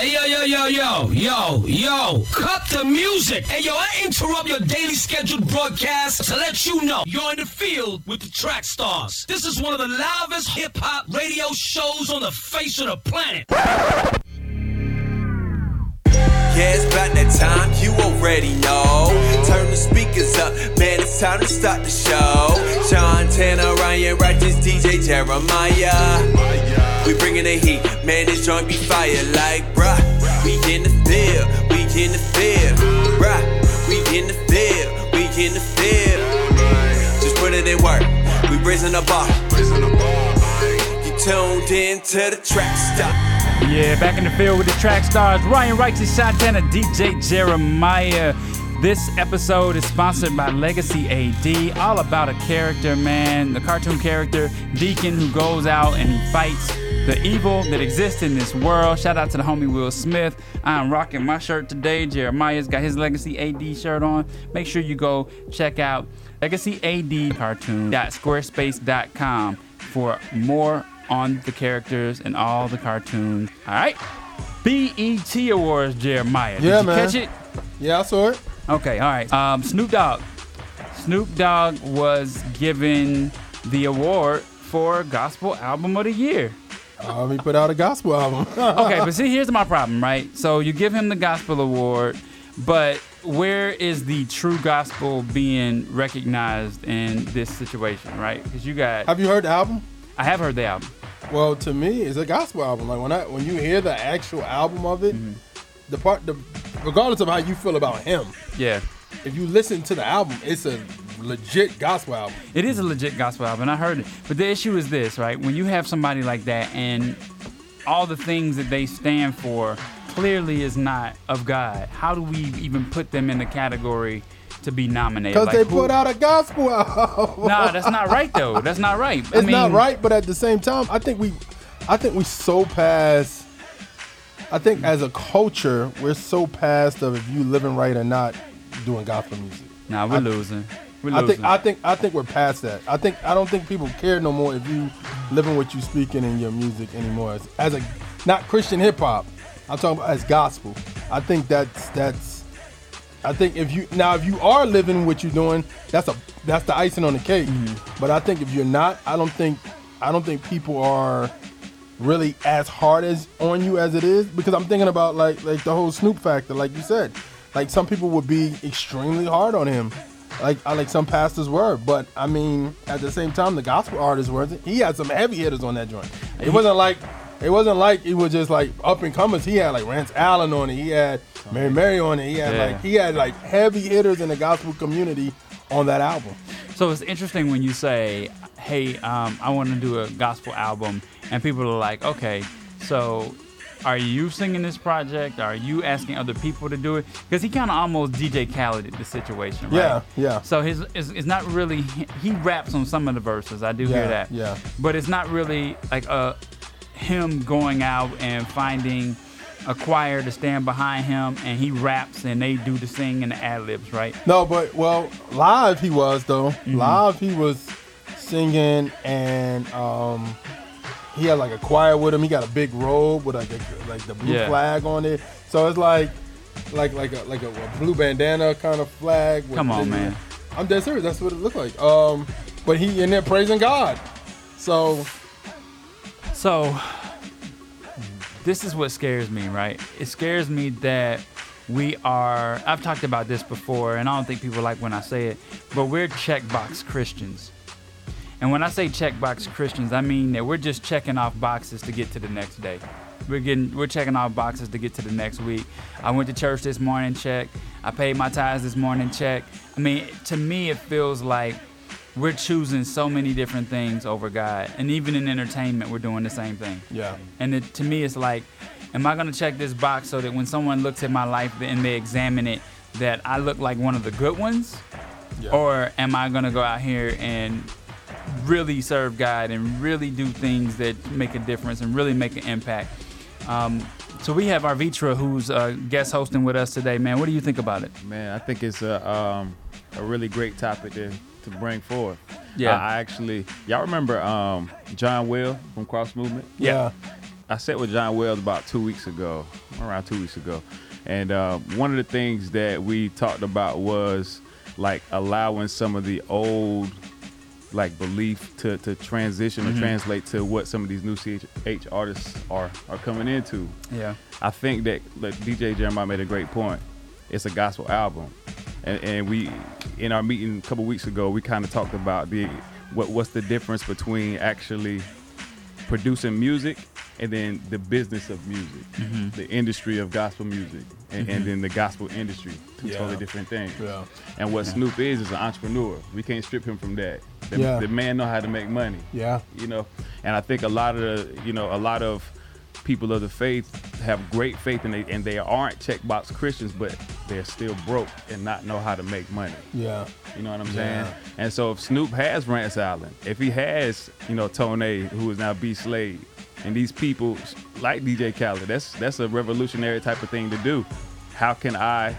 Hey, yo, yo, yo, yo, yo, yo, cut the music. Hey, yo, I interrupt your daily scheduled broadcast to let you know you're in the field with the track stars. This is one of the loudest hip hop radio shows on the face of the planet. Yeah, it's about that time, you already know. Turn the speakers up, man, it's time to start the show. Santana, Ryan Righteous, DJ Jeremiah. We bringing the heat, man, this joint be fire like, bruh. We in the field, we in the field, bruh. We in the field, we in the field. Just put it in work, we raising the bar. You tuned in to the track stop. Yeah, back in the field with the track stars Ryan Righteous, Santana, DJ Jeremiah. This episode is sponsored by Legacy AD, all about a character, man, the cartoon character, Deacon, who goes out and he fights the evil that exists in this world. Shout out to the homie Will Smith. I'm rocking my shirt today. Jeremiah's got his Legacy AD shirt on. Make sure you go check out Legacy AD cartoon.squarespace.com for more on the characters and all the cartoons. All right. BET Awards, Jeremiah. Did Yeah, you man. catch it? Yeah, I saw it. Okay, all right. Um, Snoop Dogg. Snoop Dogg was given the award for Gospel Album of the Year. Um, he put out a gospel album. Okay, but see, here's my problem, right? So you give him the Gospel Award, but where is the true gospel being recognized in this situation, right? Because you got, Have you heard the album? I have heard the album. Well, to me, it's a gospel album. Like when I when you hear the actual album of it, Mm-hmm. the part, the regardless of how you feel about him, Yeah. if you listen to the album, it's a legit gospel album. It is a legit gospel album, I heard it. But the issue is this, right? When you have somebody like that and all the things that they stand for clearly is not of God, how do we even put them in the category to be nominated? Because Like, they who- put out a gospel album. Nah, that's not right though. That's not right. I it's not right, but at the same time, I think we, I think we so past. I think as a culture, we're so past of if you living right or not doing gospel music. Nah, we're I- losing. I think I think I think we're past that. I think I don't think people care no more if you living what you speaking in your music anymore. As, as a not Christian hip hop, I'm talking about as gospel. I think that's that's. I think if you now if you are living what you're doing, that's a that's the icing on the cake. Mm-hmm. But I think if you're not, I don't think I don't think people are really as hard as on you as it is because I'm thinking about like like the whole Snoop factor, like you said. Like some people would be extremely hard on him, like I like some pastors were. But I mean, at the same time, the gospel artists were. He had some heavy hitters on that joint. It wasn't like it wasn't like it was just like up and comers. He had like Rance Allen on it. He had Mary Mary on it. He had Yeah. like he had like heavy hitters in the gospel community on that album. So it's interesting when you say, "Hey, um, I want to do a gospel album," and people are like, "Okay, so are you singing this project? Are you asking other people to do it?" Because he kind of almost DJ Khaled the situation, right? Yeah, yeah. So his it's, it's not really he raps on some of the verses. I do hear that. yeah. But it's not really like a him going out and finding a choir to stand behind him, and he raps and they do the sing and the ad libs, right? No, but well, live he was though. Mm-hmm. Live he was singing and um he had like a choir with him. He got a big robe with like a, like the blue Yeah. flag on it. So it's like like like a like a, a blue bandana kind of flag. Come on, man. I'm dead serious. That's what it looked like. Um, but he in there praising God. So So, this is what scares me, right? It scares me that we are, I've talked about this before, and I don't think people like when I say it, but we're checkbox Christians. And when I say checkbox Christians, I mean that we're just checking off boxes to get to the next day. We're getting, we're checking off boxes to get to the next week. I went to church this morning, check. I paid my tithes this morning, check. I mean, to me, it feels like we're choosing so many different things over God. And even in entertainment, we're doing the same thing. yeah, And it, to me, it's like, am I going to check this box so that when someone looks at my life and they examine it, that I look like one of the good ones? yeah. Or am I going to go out here and really serve God and really do things that make a difference and really make an impact? Um, so we have Arvitra, who's uh, guest hosting with us today. Man, what do you think about it? Man, I think it's a um, a really great topic to, to bring forth. Yeah. I, I actually, y'all remember um, John Wells from Cross Movement? yeah, I sat with John Wells about two weeks ago, around two weeks ago, and uh, one of the things that we talked about was like allowing some of the old like belief to, to transition or mm-hmm. translate to what some of these new CH artists are are coming into. Yeah. I think that like DJ Jeremiah made a great point. It's a gospel album, and, and we in our meeting a couple weeks ago we kind of talked about the what what's the difference between actually producing music and then the business of music, mm-hmm. the industry of gospel music, and, and mm-hmm. then the gospel industry, two Yeah. totally different things. Yeah. And what Snoop is is an entrepreneur. We can't strip him from that. The, Yeah. the man know how to make money Yeah. you know and i think a lot of the you know a lot of people of the faith have great faith and they and they aren't checkbox christians but they're still broke and not know how to make money Yeah. you know what i'm Yeah. saying and so if snoop has rance allen if he has you know tone who is now b slade and these people like dj khaled that's that's a revolutionary type of thing to do how can i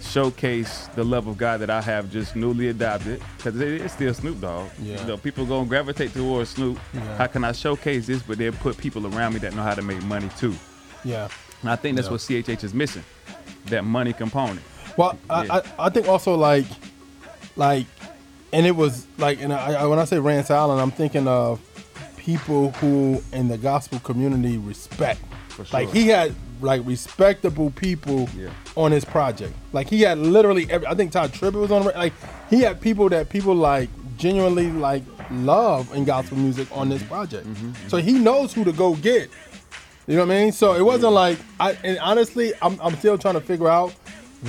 showcase the love of God that I have just newly adopted because it, it's still Snoop Dogg. Yeah. You know, people gonna gravitate towards Snoop. Yeah. How can I showcase this, but then put people around me that know how to make money too? Yeah. And I think that's Yeah. what CHH is missing, that money component. Well. I, I, I think also like, like, and it was like, and I, I when I say Rance Allen, I'm thinking of people who in the gospel community respect. For Like he had like respectable people Yeah. on his project. Like he had literally, every, I think Todd Tribbett was on. Like he had people that people like genuinely like love in gospel music on this project. Mm-hmm, So he knows who to go get. You know what I mean? So it wasn't like I and honestly, I'm, I'm still trying to figure out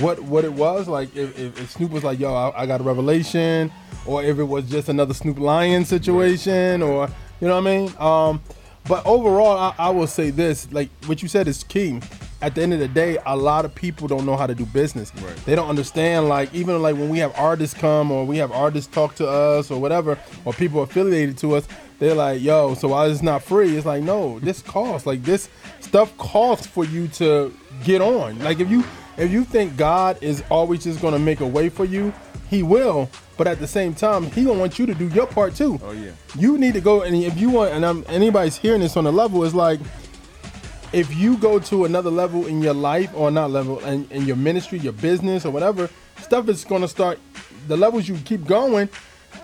what what it was. Like if, if, if Snoop was like, "Yo, I, I got a revelation," or if it was just another Snoop Lion situation, or you know what I mean. Um, but overall, I, I will say this: like what you said is key. At the end of the day, a lot of people don't know how to do business. Right. They don't understand. Like even like when we have artists come or we have artists talk to us or whatever, or people affiliated to us, they're like, "Yo, so why is not free?" It's like, no, this costs. Like this stuff costs for you to get on. Like if you if you think God is always just gonna make a way for you, He will. But at the same time, He gonna want you to do your part too. Oh yeah. You need to go and if you want, and I'm, anybody's hearing this on the level, it's like if you go to another level in your life or not level in, in your ministry, your business or whatever, stuff is gonna start. The levels you keep going,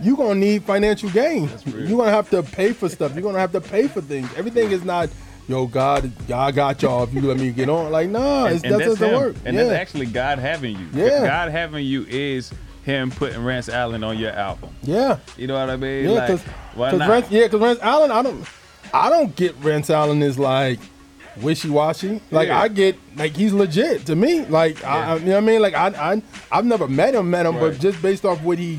you're gonna need financial gain. You're gonna have to pay for stuff. You're gonna have to pay for things. Everything is not. Yo, God, God got y'all. If you let me get on, like, nah, it's, that doesn't him. work. And yeah. that's actually God having you. Yeah. God having you is him putting Rance Allen on your album. yeah. You know what I mean? Yeah, Like, because not? Rance, yeah, because Rance Allen, I don't, I don't get Rance Allen is like wishy washy. Like Yeah. I get like he's legit to me. Like I, I, you know what I mean? Like I, I, I've never met him, met him, but just based off what he,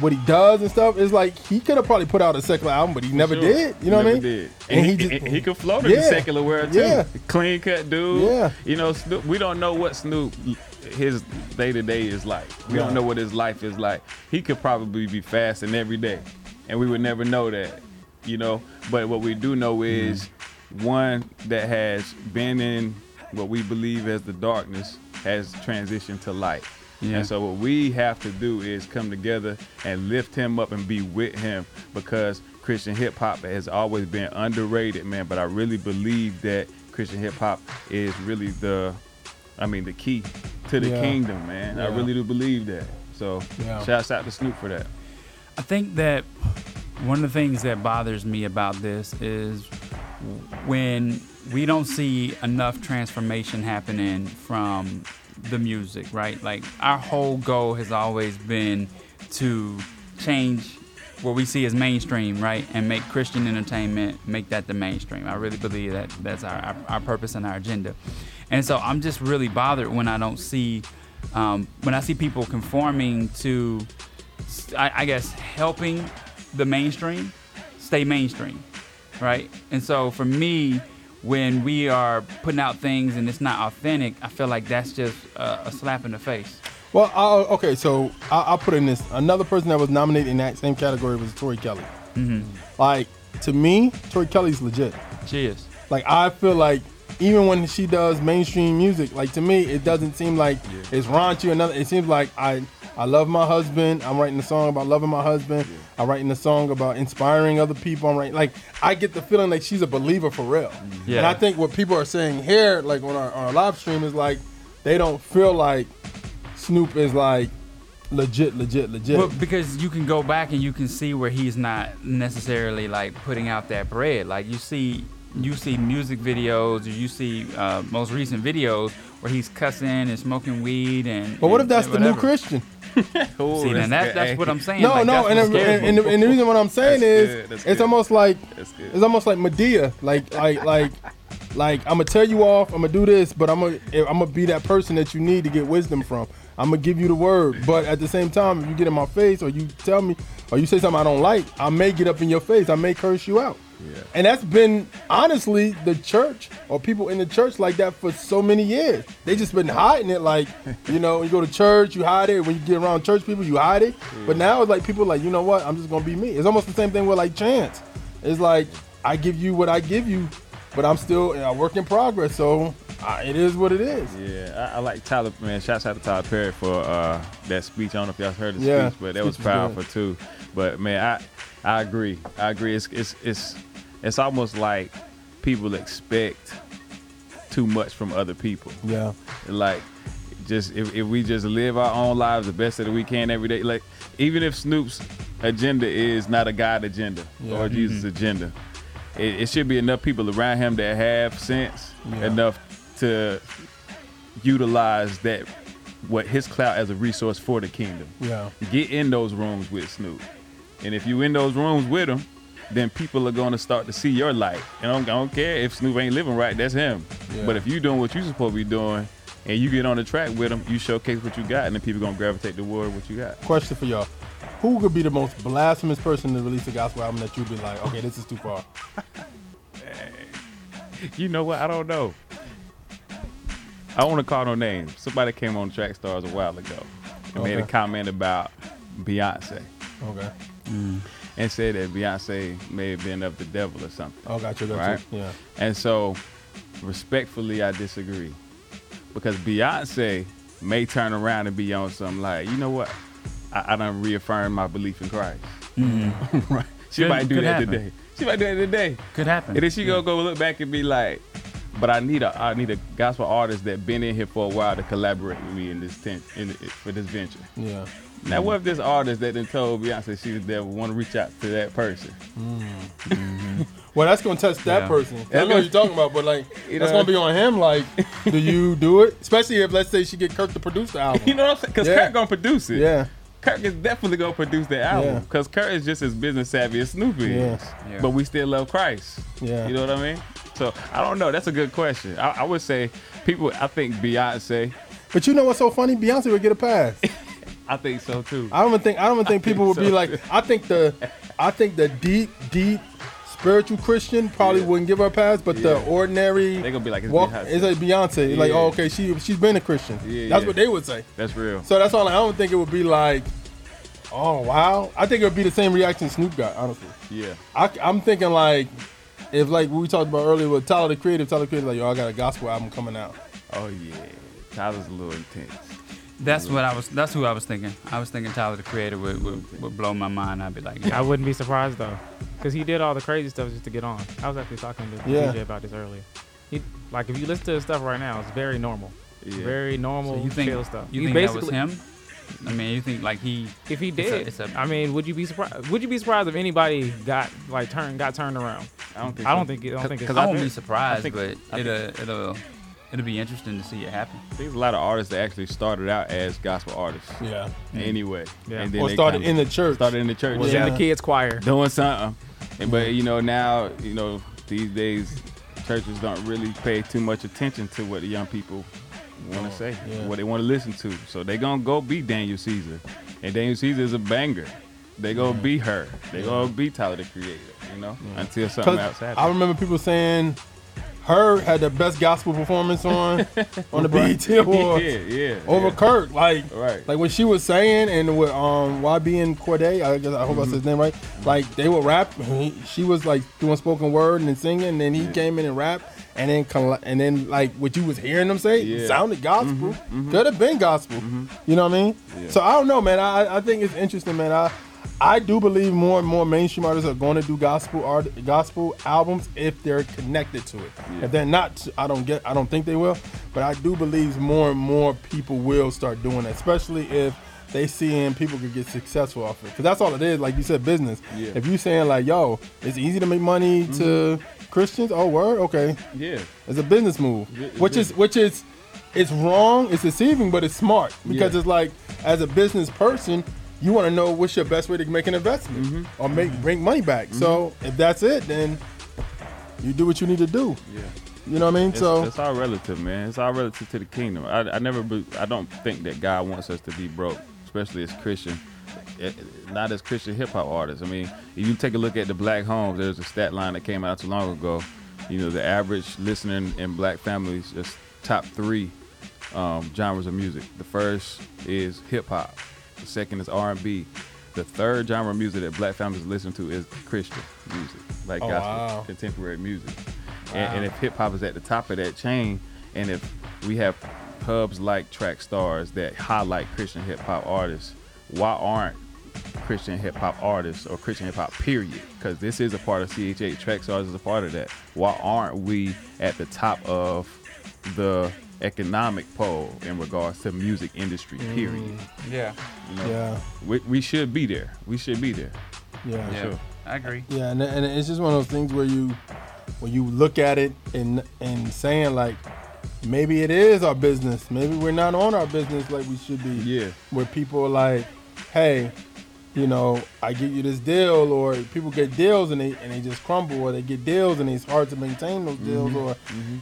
what he does and stuff, is like he could have probably put out a secular album, but he never Sure. did. You know what I mean? Did. And, he, just- and he could float in Yeah. the secular world too. Yeah. Clean cut dude. Yeah. You know, Snoop, we don't know what Snoop his day to day is like. We don't know what his life is like. He could probably be fasting every day, and we would never know that. You know, but what we do know is one that has been in what we believe as the darkness has transitioned to light. Yeah. And so what we have to do is come together and lift him up and be with him because Christian hip hop has always been underrated, man. But I really believe that Christian hip hop is really the, I mean, the key to the Yeah. kingdom, man. I really do believe that. So Yeah. shouts out to Snoop for that. I think that one of the things that bothers me about this is when we don't see enough transformation happening from the music, right? Like our whole goal has always been to change what we see as mainstream, right? And make Christian entertainment, make that the mainstream. I really believe that that's our, our, our purpose and our agenda. And so I'm just really bothered when I don't see, um, when I see people conforming to I, I guess helping the mainstream stay mainstream, right? And so for me, when we are putting out things and it's not authentic, I feel like that's just a, a slap in the face. Well, I'll, okay, so I'll, I'll put in this. Another person that was nominated in that same category was Tori Kelly. Mm-hmm. Like to me, Tori Kelly's legit. Cheers. Like I feel like even when she does mainstream music, like to me, it doesn't seem like it's raunchy or nothing. It seems like I I love my husband. I'm writing a song about loving my husband. I'm writing a song about inspiring other people. I'm writing like I get the feeling like she's a believer for real. Mm-hmm. Yeah. And I think what people are saying here, like on our, on our live stream, is like they don't feel like Snoop is like legit, legit, legit. Well, because you can go back and you can see where he's not necessarily like putting out that bread. Like you see, you see music videos, or you see uh, most recent videos where he's cussing and smoking weed and. but what if that's the new. Christian? Ooh, See, and that's good. that's what I'm saying. No, like, no, and, and, and, the, and the reason what I'm saying That's is good, that's it's good. almost like it's almost like Madea. Like like like like I'm gonna tell you off. I'm gonna do this, but I'm gonna I'm gonna be that person that you need to get wisdom from. I'm gonna give you the word, but at the same time, if you get in my face or you tell me or you say something I don't like, I may get up in your face. I may curse you out. Yeah. And that's been honestly the church or people in the church like that for so many years. They just been hiding it. Like, you know, you go to church, you hide it. When you get around church people, you hide it. But now it's like people like, you know what? I'm just gonna be me. It's almost the same thing with like chance. It's like I give you what I give you, but I'm still a work in progress. So I, it is what it is. Yeah, I, I like Tyler. Man, shouts out to Tyler Perry for uh, that speech. I don't know if y'all heard the Yeah, speech, but that was powerful too. But man, I I agree. I agree. It's it's it's it's almost like people expect too much from other people. Yeah. Like just if, if we just live our own lives the best that we can every day. Like even if Snoop's agenda is not a God agenda Yeah. or Jesus mm-hmm. agenda, it, it should be enough people around him that have sense Yeah. enough to utilize that what his clout as a resource for the kingdom. Yeah. Get in those rooms with Snoop, and if you in those rooms with him, then people are going to start to see your light. And I don't, I don't care if Snoop ain't living right, that's him. Yeah. But if you doing what you supposed to be doing, and you get on the track with him, you showcase what you got, and then people gonna gravitate toward what you got. Question for y'all. Who could be the most blasphemous person to release a gospel album that you'd be like, okay, this is too far? You know what? I don't know. I want to call no names. Somebody came on Track Stars a while ago and made a comment about Beyonce Okay. Mm. And said that Beyonce may have been of the devil or something. Oh, gotcha, gotcha. Right. Yeah. And so, respectfully, I disagree because Beyonce may turn around and be on something like, you know what? I, I done reaffirmed my belief in Christ. Mm-hmm. right. She Could- might do that happen. today. She might do that today. Could happen. And then she gonna go look back and be like, but I need a I need a gospel artist that been in here for a while to collaborate with me in this tent in for this venture. Yeah. Now what if this artist that then told Beyonce she was there want to reach out to that person? Mm. Well, that's gonna touch that Yeah. person. I That's know what gonna- you're talking about, but like You that's know- gonna be on him. Like, do you do it? Especially if let's say she get Kirk to produce the album. You know what I'm saying? Because Yeah. Kirk gonna produce it. Yeah. Kirk is definitely gonna produce that album Yeah. because Kirk is just as business savvy as Snoopy Yeah. is. Yeah. But we still love Christ. Yeah. You know what I mean? So I don't know. That's a good question. I, I would say people. I think Beyonce. But you know what's so funny? Beyonce would get a pass. I think so too. I don't even think I don't think people would be so, like. I think the, I think the deep, deep spiritual Christian probably Yeah. wouldn't give her a pass, but the ordinary They gonna be like, it's walk, Beyonce. it's like Beyonce. Like, oh, okay, she she's been a Christian. Yeah, That's yeah. what they would say. That's real. So that's all. I don't think it would be like, oh wow. I think it would be the same reaction Snoop got. Honestly, Yeah. I, am thinking like, if like we talked about earlier with Tyler the Creative, Tyler the Creative, like yo, I got a gospel album coming out. Oh yeah. Tyler's a little intense. That's what I was. That's who I was thinking. I was thinking Tyler the Creator would, would, would blow my mind. I'd be like, I wouldn't be surprised though, because he did all the crazy stuff just to get on. I was actually talking to Yeah. DJ about this earlier. He, like if you listen to his stuff right now, it's very normal, Yeah. very normal, So you think chill stuff. you He think that was basically- him? I mean, you think like he? If he It's did, a- it's a- I mean, would you be surprised? Would you be surprised if anybody got like turned got turned around? I don't think. I don't think. I don't think it's Because I won't be big. surprised, think- but I it'll it'll it'll be interesting to see it happen. There's a lot of artists that actually started out as gospel artists. Yeah. Mm-hmm. Anyway. Yeah. And then Or they started in the church. started in the church. Was Yeah. in the kids choir. doing something. And, but you know now, you know these days, churches don't really pay too much attention to what the young people want to say, yeah. what they want to listen to. So they gonna go be Daniel Caesar, and Daniel Caesar is a banger. They gonna be her. They gonna be Tyler the Creator. You know, until something else happens. I remember people saying H.E.R. had the best gospel performance on on the BET Awards yeah, yeah. over yeah. Kirk. Like, Right. like when she was saying and with um YBN Cordae, I guess I hope I said mm-hmm. his name right. Like they would rap. He, she was like doing spoken word and then singing, and then he came in and rapped. and then coll- and then like what you was hearing them say Yeah. sounded gospel. Mm-hmm, mm-hmm. Could have been gospel. You know what I mean? Yeah. So I don't know, man. I I think it's interesting, man. I I do believe more and more mainstream artists are going to do gospel art, gospel albums if they're connected to it. Yeah. If they're not, I don't get. I don't think they will. But I do believe more and more people will start doing it, especially if they seeing people could get successful off it. Because that's all it is. Like you said, business. Yeah. If you saying like, yo, it's easy to make money mm-hmm. to Christians. Oh, word. Okay, Yeah. it's a business move, it's which is which is it's wrong, it's deceiving, but it's smart because Yeah. it's like as a business person, you want to know what's your best way to make an investment Mm-hmm. or make bring money back. So if that's it, then you do what you need to do. Yeah. You know what I mean? It's, so it's all relative, man. It's all relative to the kingdom. I, I never, be, I don't think that God wants us to be broke, especially as Christian, eh, not as Christian hip hop artists. I mean, if you take a look at the Black Homes, there's a stat line that came out too long ago. You know, the average listener in, in Black families just top three um, genres of music. The first is hip hop. The second is R and B. The third genre of music that Black families listen to is Christian music, like Oh, gospel, wow. contemporary music. And, and if hip hop is at the top of that chain, and if we have hubs like Track Stars that highlight Christian hip hop artists, why aren't Christian hip hop artists or Christian hip hop period? Because this is a part of CHH. Track Stars is a part of that. Why aren't we at the top of the economic pole in regards to music industry? Mm. Period. Yeah. You know, yeah, we, we should be there. We should be there. yeah, Yeah. Sure. I agree. Yeah, and, and it's just one of those things where you when you look at it and and saying like maybe it is our business, maybe we're not on our business like we should be. Yeah. Where people are like, hey, you know, I get you this deal, or people get deals and they and they just crumble, or they get deals and it's hard to maintain those deals, mm-hmm. or mm-hmm.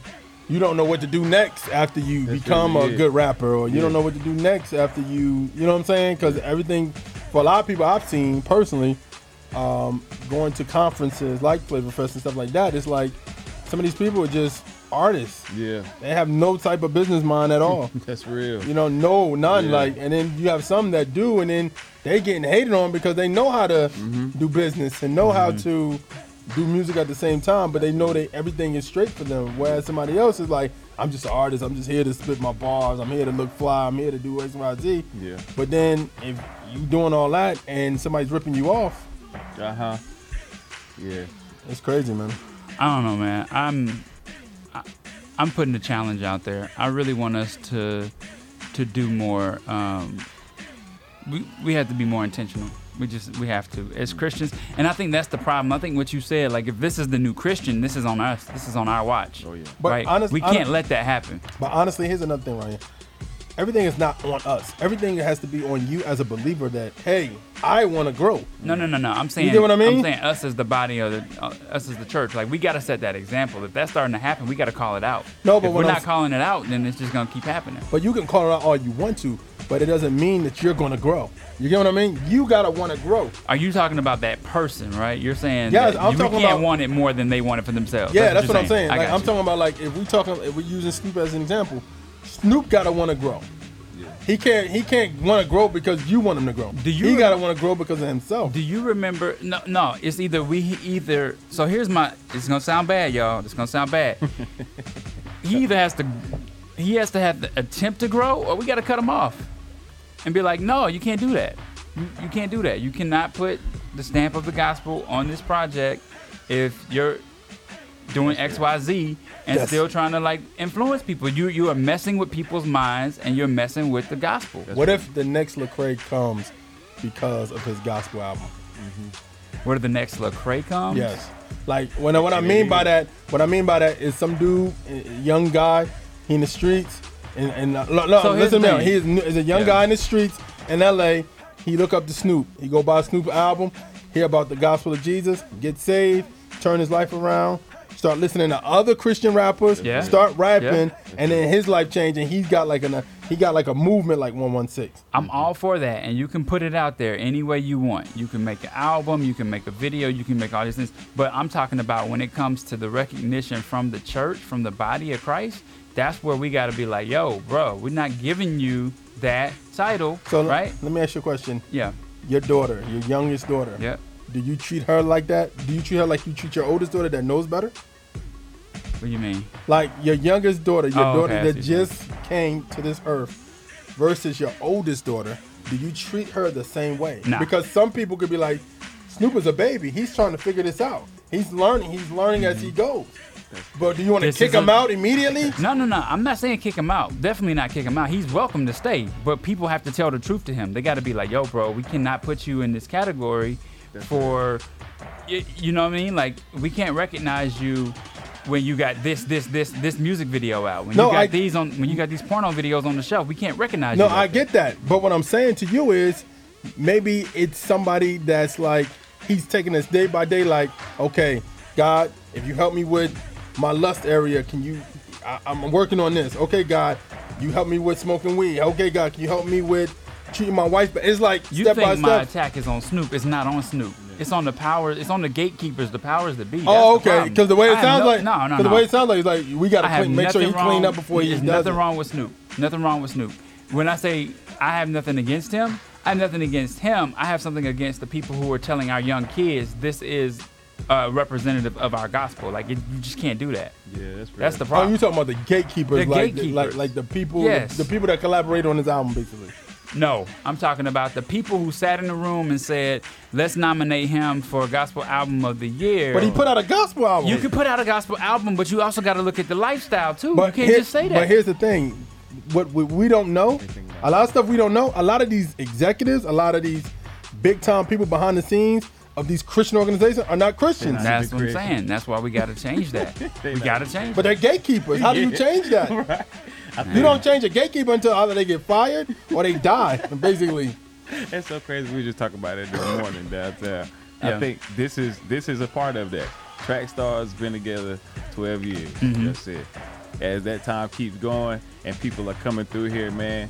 You don't know what to do next after you That's become a good rapper, or you Yeah. don't know what to do next after you, you know what I'm saying? Because everything, for a lot of people I've seen personally, um, going to conferences like Flavor Fest and stuff like that, it's like some of these people are just artists. Yeah. They have no type of business mind at all. That's real. You know, no, none. Yeah. Like, and then you have some that do, and then they getting hated on because they know how to Mm-hmm. do business and know how to do music at the same time, but they know that everything is straight for them. Whereas somebody else is like, I'm just an artist. I'm just here to spit my bars. I'm here to look fly. I'm here to do X, Y, Z. Yeah. But then if you doing all that and somebody's ripping you off, Uh huh. Yeah. it's crazy, man. I don't know, man. I'm I, I'm putting a challenge out there. I really want us to to do more. Um, we we have to be more intentional. We just we have to as Christians, and I think that's the problem. I think what you said, like if this is the new Christian, this is on us. This is on our watch. Oh yeah. But right? honest- we can't honest- let that happen. But honestly, here's another thing, Ryan. Everything is not on us. Everything has to be on you as a believer that, hey, I want to grow. No, no, no, no. I'm saying. you get what I mean? I'm saying us as the body of the, uh, us as the church. Like we got to set that example. If that's starting to happen, we got to call it out. No, but if we're I'm not s- calling it out, then it's just gonna keep happening. But you can call it out all you want to, but it doesn't mean that you're going to grow. You get what I mean? You got to want to grow. Are you talking about that person, right? You're saying Yes, that I'm you talking can't about- want it more than they want it for themselves. Yeah, that's, what, you're I'm saying. I Like, got I'm you. talking about like if we talking if we're using Snoop as an example, Snoop got to want to grow. He can't he can't want to grow because you want him to grow. Do you he rem- got to want to grow because of himself. Do you remember? No, no. It's either we either. So here's my. It's gonna sound bad, y'all. It's gonna sound bad. he either has to. He has to have the attempt to grow, or we got to cut him off, and be like, no, you can't do that. You, you can't do that. You cannot put the stamp of the gospel on this project if you're doing X, Y, Z and Yes. still trying to like influence people. You you are messing with people's minds and you're messing with the gospel. what if the next Lecrae comes because of his gospel album? Mm-hmm. What Where the next Lecrae comes? Yes. Like when what I mean by that, what I mean by that is some dude, eh, young guy, he in the streets, and, and uh, no, no, So listen the to me. He is, is a young Yeah. guy in the streets in L.A. He look up to Snoop. He go buy Snoop album, hear about the gospel of Jesus, get saved, turn his life around, start listening to other Christian rappers, Yeah. start rapping, Yeah. and then his life changing. he's got like an he got like a movement like 116. I'm all for that, and you can put it out there any way you want. You can make an album, you can make a video, you can make all these things. But I'm talking about when it comes to the recognition from the church, from the body of Christ. That's where we got to be like, yo, bro, we're not giving you that title, So right? let me ask you a question. Yeah, Your daughter, your youngest daughter, yeah. do you treat her like that? Do you treat her like you treat your oldest daughter that knows better? What do you mean? Like your youngest daughter, your Oh, daughter okay, that see what you're just came to this earth, versus your oldest daughter. Do you treat her the same way? Nah. Because some people could be like, Snoop is a baby. He's trying to figure this out. He's learning. He's learning as he goes. But do you want to kick him a- out immediately? No, no, no. I'm not saying kick him out. Definitely not kick him out. He's welcome to stay. But people have to tell the truth to him. They got to be like, yo, bro, we cannot put you in this category for, y- you know what I mean? Like, we can't recognize you when you got this, this, this, this music video out. When No, you got I- these on, when you got these porno videos on the shelf, we can't recognize No, you. No, I get that. But what I'm saying to you is maybe it's somebody that's like he's taking this day by day like, okay, God, if you help me with my lust area, can you I, I'm working on this. Okay, God, you help me with smoking weed. Okay, God, can you help me with treating my wife? But it's like You step by think my step. attack is on Snoop? It's not on Snoop. It's on the power. It's on the gatekeepers. The powers that be. Oh, That's the okay. Because the way it have sounds no, like, no, no, no. the way it sounds like, it's like we gotta clean, make sure he nothing clean up before he does nothing it. wrong with Snoop. Nothing wrong with Snoop. When I say I have nothing against him, I have nothing against him. I have something against the people who are telling our young kids this is a representative of our gospel. Like it, you just can't do that. Yeah, that's real. That's the Oh, problem. you talking about the gatekeepers, The like, gatekeepers. like like the people, Yes. the, people that collaborate on this album, basically. No, I'm talking about the people who sat in the room and said, "Let's nominate him for gospel album of the year." But he put out a gospel album. You can put out a gospel album, but you also got to look at the lifestyle too. But you can't here- just say that. But here's the thing: what we, we don't know, a lot of stuff we don't know. A lot of these executives, a lot of these big time people behind the scenes of these Christian organizations are not Christians, They're. That's what I'm saying. That's why we got to change that. we got to change. but they're gatekeepers. How do you change that? You don't change a gatekeeper until either they get fired or they die. Basically, It's so crazy. We were just talking about it this morning downtown. Yeah. I think this is this is a part of that. Track Stars been together 12 years. Mm-hmm. That's it. As that time keeps going and people are coming through here, man,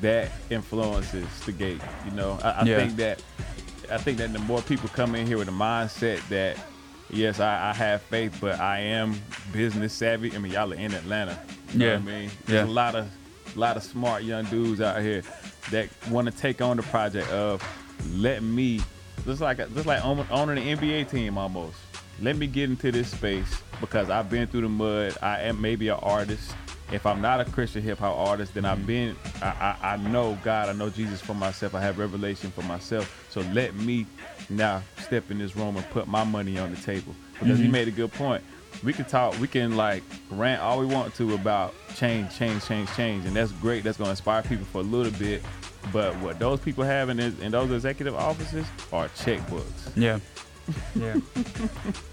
that influences the gate. You know, I, I Yeah. think that I think that the more people come in here with a mindset that yes, I, I have faith, but I am business savvy. I mean, y'all are in Atlanta. You know Yeah. what I mean? There's Yeah. a lot of lot of smart young dudes out here that want to take on the project of let me just like just like owning an NBA team almost. Let me get into this space because I've been through the mud. I am maybe an artist. If I'm not a Christian hip hop artist, then I've been. I, I, I know God. I know Jesus for myself. I have revelation for myself. So let me now step in this room and put my money on the table because he made a good point. We can talk. We can like rant all we want to about change, change, change, change, and that's great. That's going to inspire people for a little bit. But what those people have in, this, in those executive offices are checkbooks. yeah, yeah.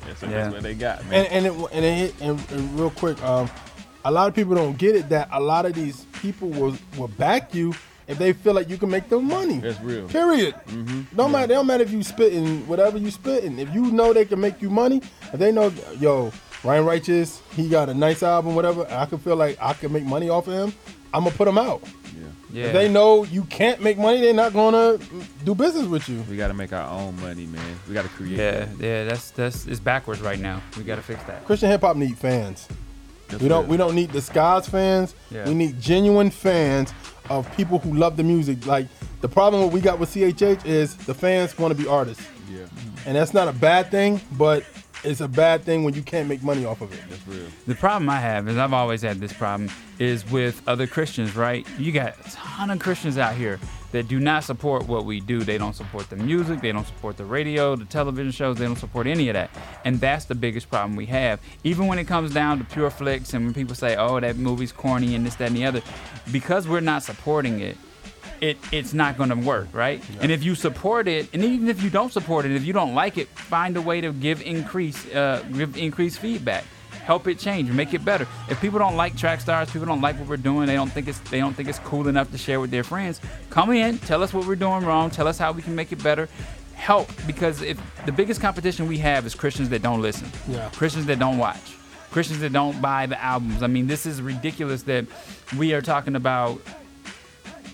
That's, Yeah. that's what they got, man. and and it, and, it and, and real quick, um, a lot of people don't get it that a lot of these people will will back you if they feel like you can make them money. That's real. Period. Mm-hmm. Don't matter. Don't matter if you spitting whatever you spitting. If you know they can make you money, if they know, yo, Ryan Righteous, he got a nice album, whatever. I can feel like I can make money off of him. I'm gonna put him out. yeah. Yeah. If they know you can't make money, they're not gonna do business with you. We got to make our own money, man. We got to create. yeah, yeah. That's that's it's backwards right now. We got to fix that. Christian hip hop need fans. That's We don't we don't need disguised fans. Yeah. We need genuine fans of people who love the music. Like the problem what we got with CHH is the fans want to be artists. Yeah, And that's not a bad thing, but it's a bad thing when you can't make money off of it. that's real. The problem I have is I've always had this problem is with other Christians, right? You got a ton of Christians out here that do not support what we do. They don't support the music, they don't support the radio, the television shows, they don't support any of that. And that's the biggest problem we have. Even when it comes down to Pure Flix and when people say, oh, that movie's corny and this, that, and the other, because we're not supporting it, it it's not going to work, right? And if you support it, and even if you don't support it, if you don't like it, find a way to give increase uh, give increased feedback. Help it change, make it better. If people don't like track stars, people don't like what we're doing, they don't think it's they don't think it's cool enough to share with their friends. Come in, tell us what we're doing wrong, tell us how we can make it better. Help because if the biggest competition we have is Christians that don't listen, Yeah. Christians that don't watch, Christians that don't buy the albums. I mean, this is ridiculous that we are talking about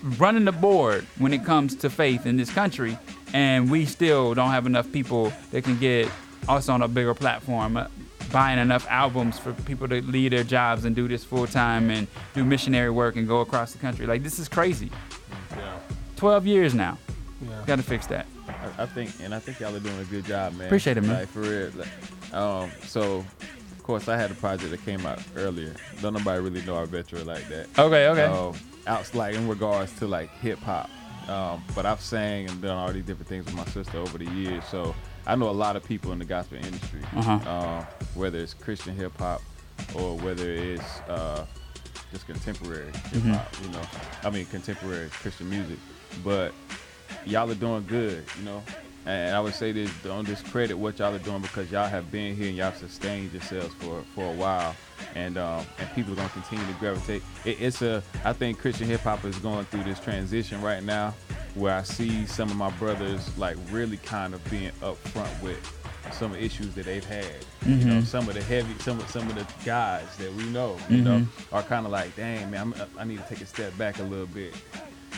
running the board when it comes to faith in this country, and we still don't have enough people that can get us on a bigger platform, uh, buying enough albums for people to leave their jobs and do this full time and do missionary work and go across the country. Like this is crazy. Yeah. Twelve years now. Yeah. Got to fix that. I, I think, and I think y'all are doing a good job, man. Appreciate it, man. Like for real. Like, um, so of course, I had a project that came out earlier. Don't nobody really know our veteran like that. Okay, okay. Um, out like in regards to like hip hop. Um, but I've sang and done all these different things with my sister over the years, so I know a lot of people in the gospel industry. Uh-huh. Uh, whether it's Christian hip hop or whether it's uh, just contemporary hip hop, you know. I mean contemporary Christian music. But y'all are doing good, you know. And I would say this, don't discredit what y'all are doing because y'all have been here and y'all sustained yourselves for, for a while, and um, and people are gonna continue to gravitate. It, it's a, I think Christian hip hop is going through this transition right now, where I see some of my brothers like really kind of being upfront with some issues that they've had. You know, some of the heavy, some of some of the guys that we know, you know, are kind of like, dang man, I'm, I need to take a step back a little bit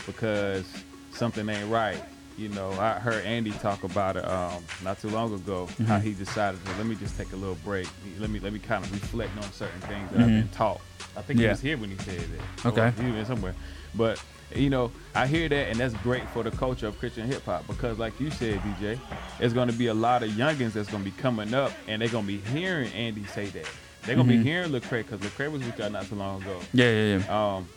because something ain't right. You know, I heard Andy talk about it um, not too long ago. How he decided to let me just take a little break. Let me let me kind of reflect on certain things that I've been taught. I think he was here when he said that. Okay. He was somewhere, but you know, I hear that, and that's great for the culture of Christian hip hop because, like you said, DJ, there's going to be a lot of youngins that's going to be coming up, and they're going to be hearing Andy say that. They're going to be hearing Lecrae because Lecrae was with y'all not too long ago Yeah, yeah, yeah. um,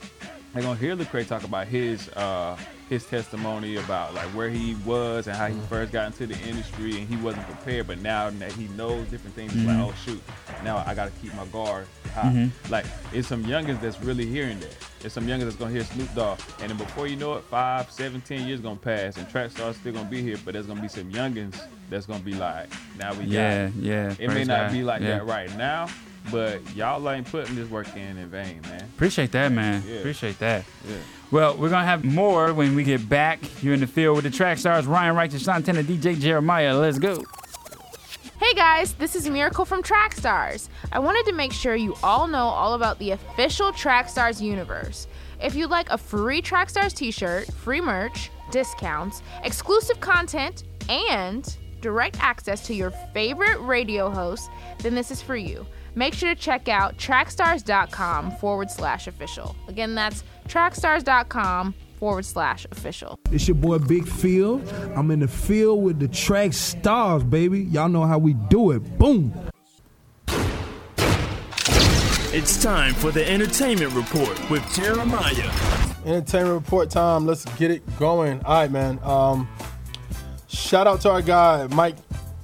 they're gonna hear Lecrae talk about his uh, his testimony about like where he was and how he mm-hmm. first got into the industry and he wasn't prepared, but now that he knows different things, he's like, mm-hmm. oh shoot, now I gotta keep my guard high. Mm-hmm. Like it's some youngins that's really hearing that. It's some youngins that's gonna hear Snoop Dogg, and then before you know it, five, seven, ten years gonna pass, and track stars still gonna be here, but there's gonna be some youngins that's gonna be like, now we got Yeah, it. yeah. It may not God. be like Yeah. that right now, but y'all ain't putting this work in in vain, man. Appreciate that, man. Yeah. Appreciate that. Yeah. Well, we're gonna have more when we get back. You're in the field with the track stars Ryan Righteous, Santana, DJ Jeremiah. Let's go. Hey guys, this is Miracle from Trackstars. I wanted to make sure you all know all about the official Trackstars universe. If you'd like a free Trackstars t shirt, free merch, discounts, exclusive content, and direct access to your favorite radio hosts, then this is for you. Make sure to check out trackstars.com forward slash official. Again, that's trackstars.com forward slash official. It's your boy Big Phil. I'm in the field with the track stars, baby. Y'all know how we do it. Boom. It's time for the entertainment report with Jeremiah. Entertainment report time. Let's get it going. All right, man. Um, shout out to our guy Mike,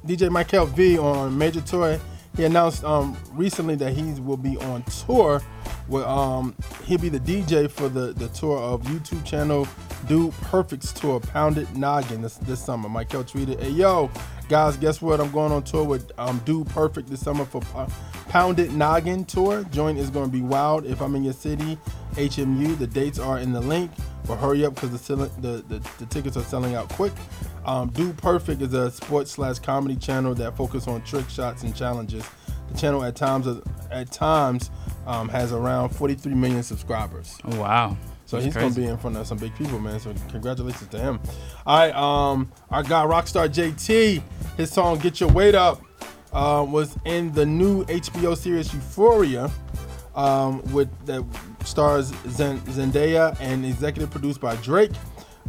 DJ Michael V on Major Tour. He announced um, recently that he will be on tour. With um, he'll be the DJ for the the tour of YouTube channel Dude Perfect's tour, Pound It Noggin this this summer. Michael tweeted, "Hey yo, guys, guess what? I'm going on tour with um, Dude Perfect this summer for uh, Pound It Noggin tour. Joint is going to be wild. If I'm in your city, HMU. The dates are in the link. But hurry up because the, the, the the tickets are selling out quick. Um, Dude Perfect is a sports slash comedy channel that focuses on trick shots and challenges. The channel at times at times um, has around 43 million subscribers. Oh, wow. So That's he's gonna be in front of some big people, man. So congratulations to him. All right, um, our guy Rockstar JT, his song "Get Your Weight Up" uh, was in the new HBO series Euphoria, um, with that stars Zendaya and executive produced by Drake.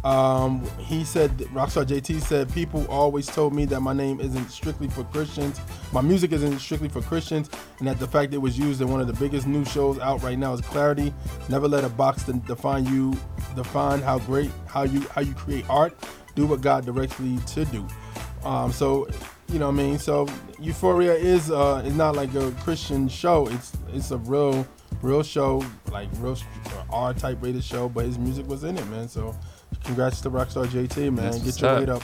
Um, he said, Rockstar JT said, people always told me that my name isn't strictly for Christians. My music isn't strictly for Christians, and that the fact it was used in one of the biggest new shows out right now is clarity. Never let a box define you, define how great, how you, how you create art. Do what God directs you to do. Um, so, you know what I mean. So, Euphoria is uh, is not like a Christian show. It's it's a real, real show, like real R type rated show. But his music was in it, man. So, congrats to Rockstar JT, man. That's Get your up. weight up.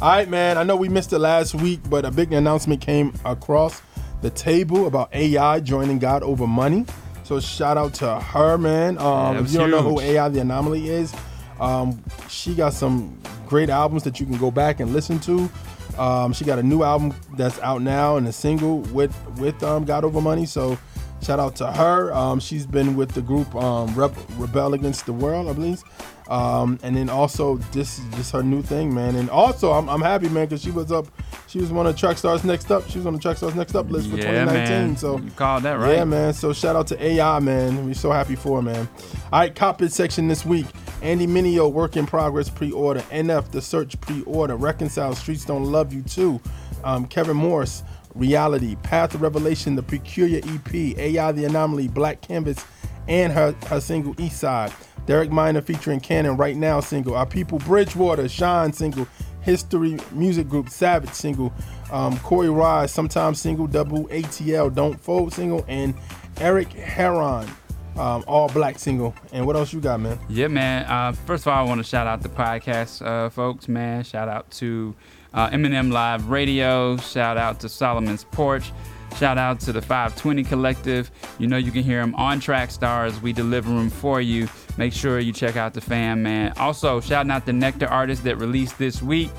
All right, man. I know we missed it last week, but a big announcement came across the table about AI joining God over money. So shout out to her, man. Um, that if you don't know who. AI the Anomaly is, um, she got some great albums that you can go back and listen to. Um, she got a new album that's out now and a single with with um, God Over Money. So shout out to her. Um, she's been with the group um, Reb- Rebel Against the World, I believe. Um, and then also this is just her new thing, man. And also I'm, I'm happy, man, because she was up. She was one of Track Stars Next Up. She was on the Track Stars Next Up list for Yeah, 2019. man. So you called that right. yeah, man. So shout out to AI, man. We're so happy for her, man. All right, cop it section this week. Andy Mineo, work in progress pre-order. NF, the search pre-order. Reconcile, Streets Don't Love You Too. Um, Kevin Morris, Reality, Path of Revelation, the Peculiar EP, AI the Anomaly, Black Canvas, and her, her single East Side. Derek Minor featuring Canon Right Now single. Our People Bridgewater, Shine single. History Music Group Savage single. Um, Corey Rise, Sometimes single. Double ATL Don't Fold single. And Eric Heron, um, All Black single. And what else you got, man? Yeah, man. Uh, first of all, I want to shout out the podcast uh, folks, man. Shout out to uh, Eminem Live Radio. Shout out to Solomon's Porch. Shout out to the 520 Collective. You know you can hear them on Track Stars. We deliver them for you. Make sure you check out the fam, man. Also, shouting out the Nectar artists that released this week.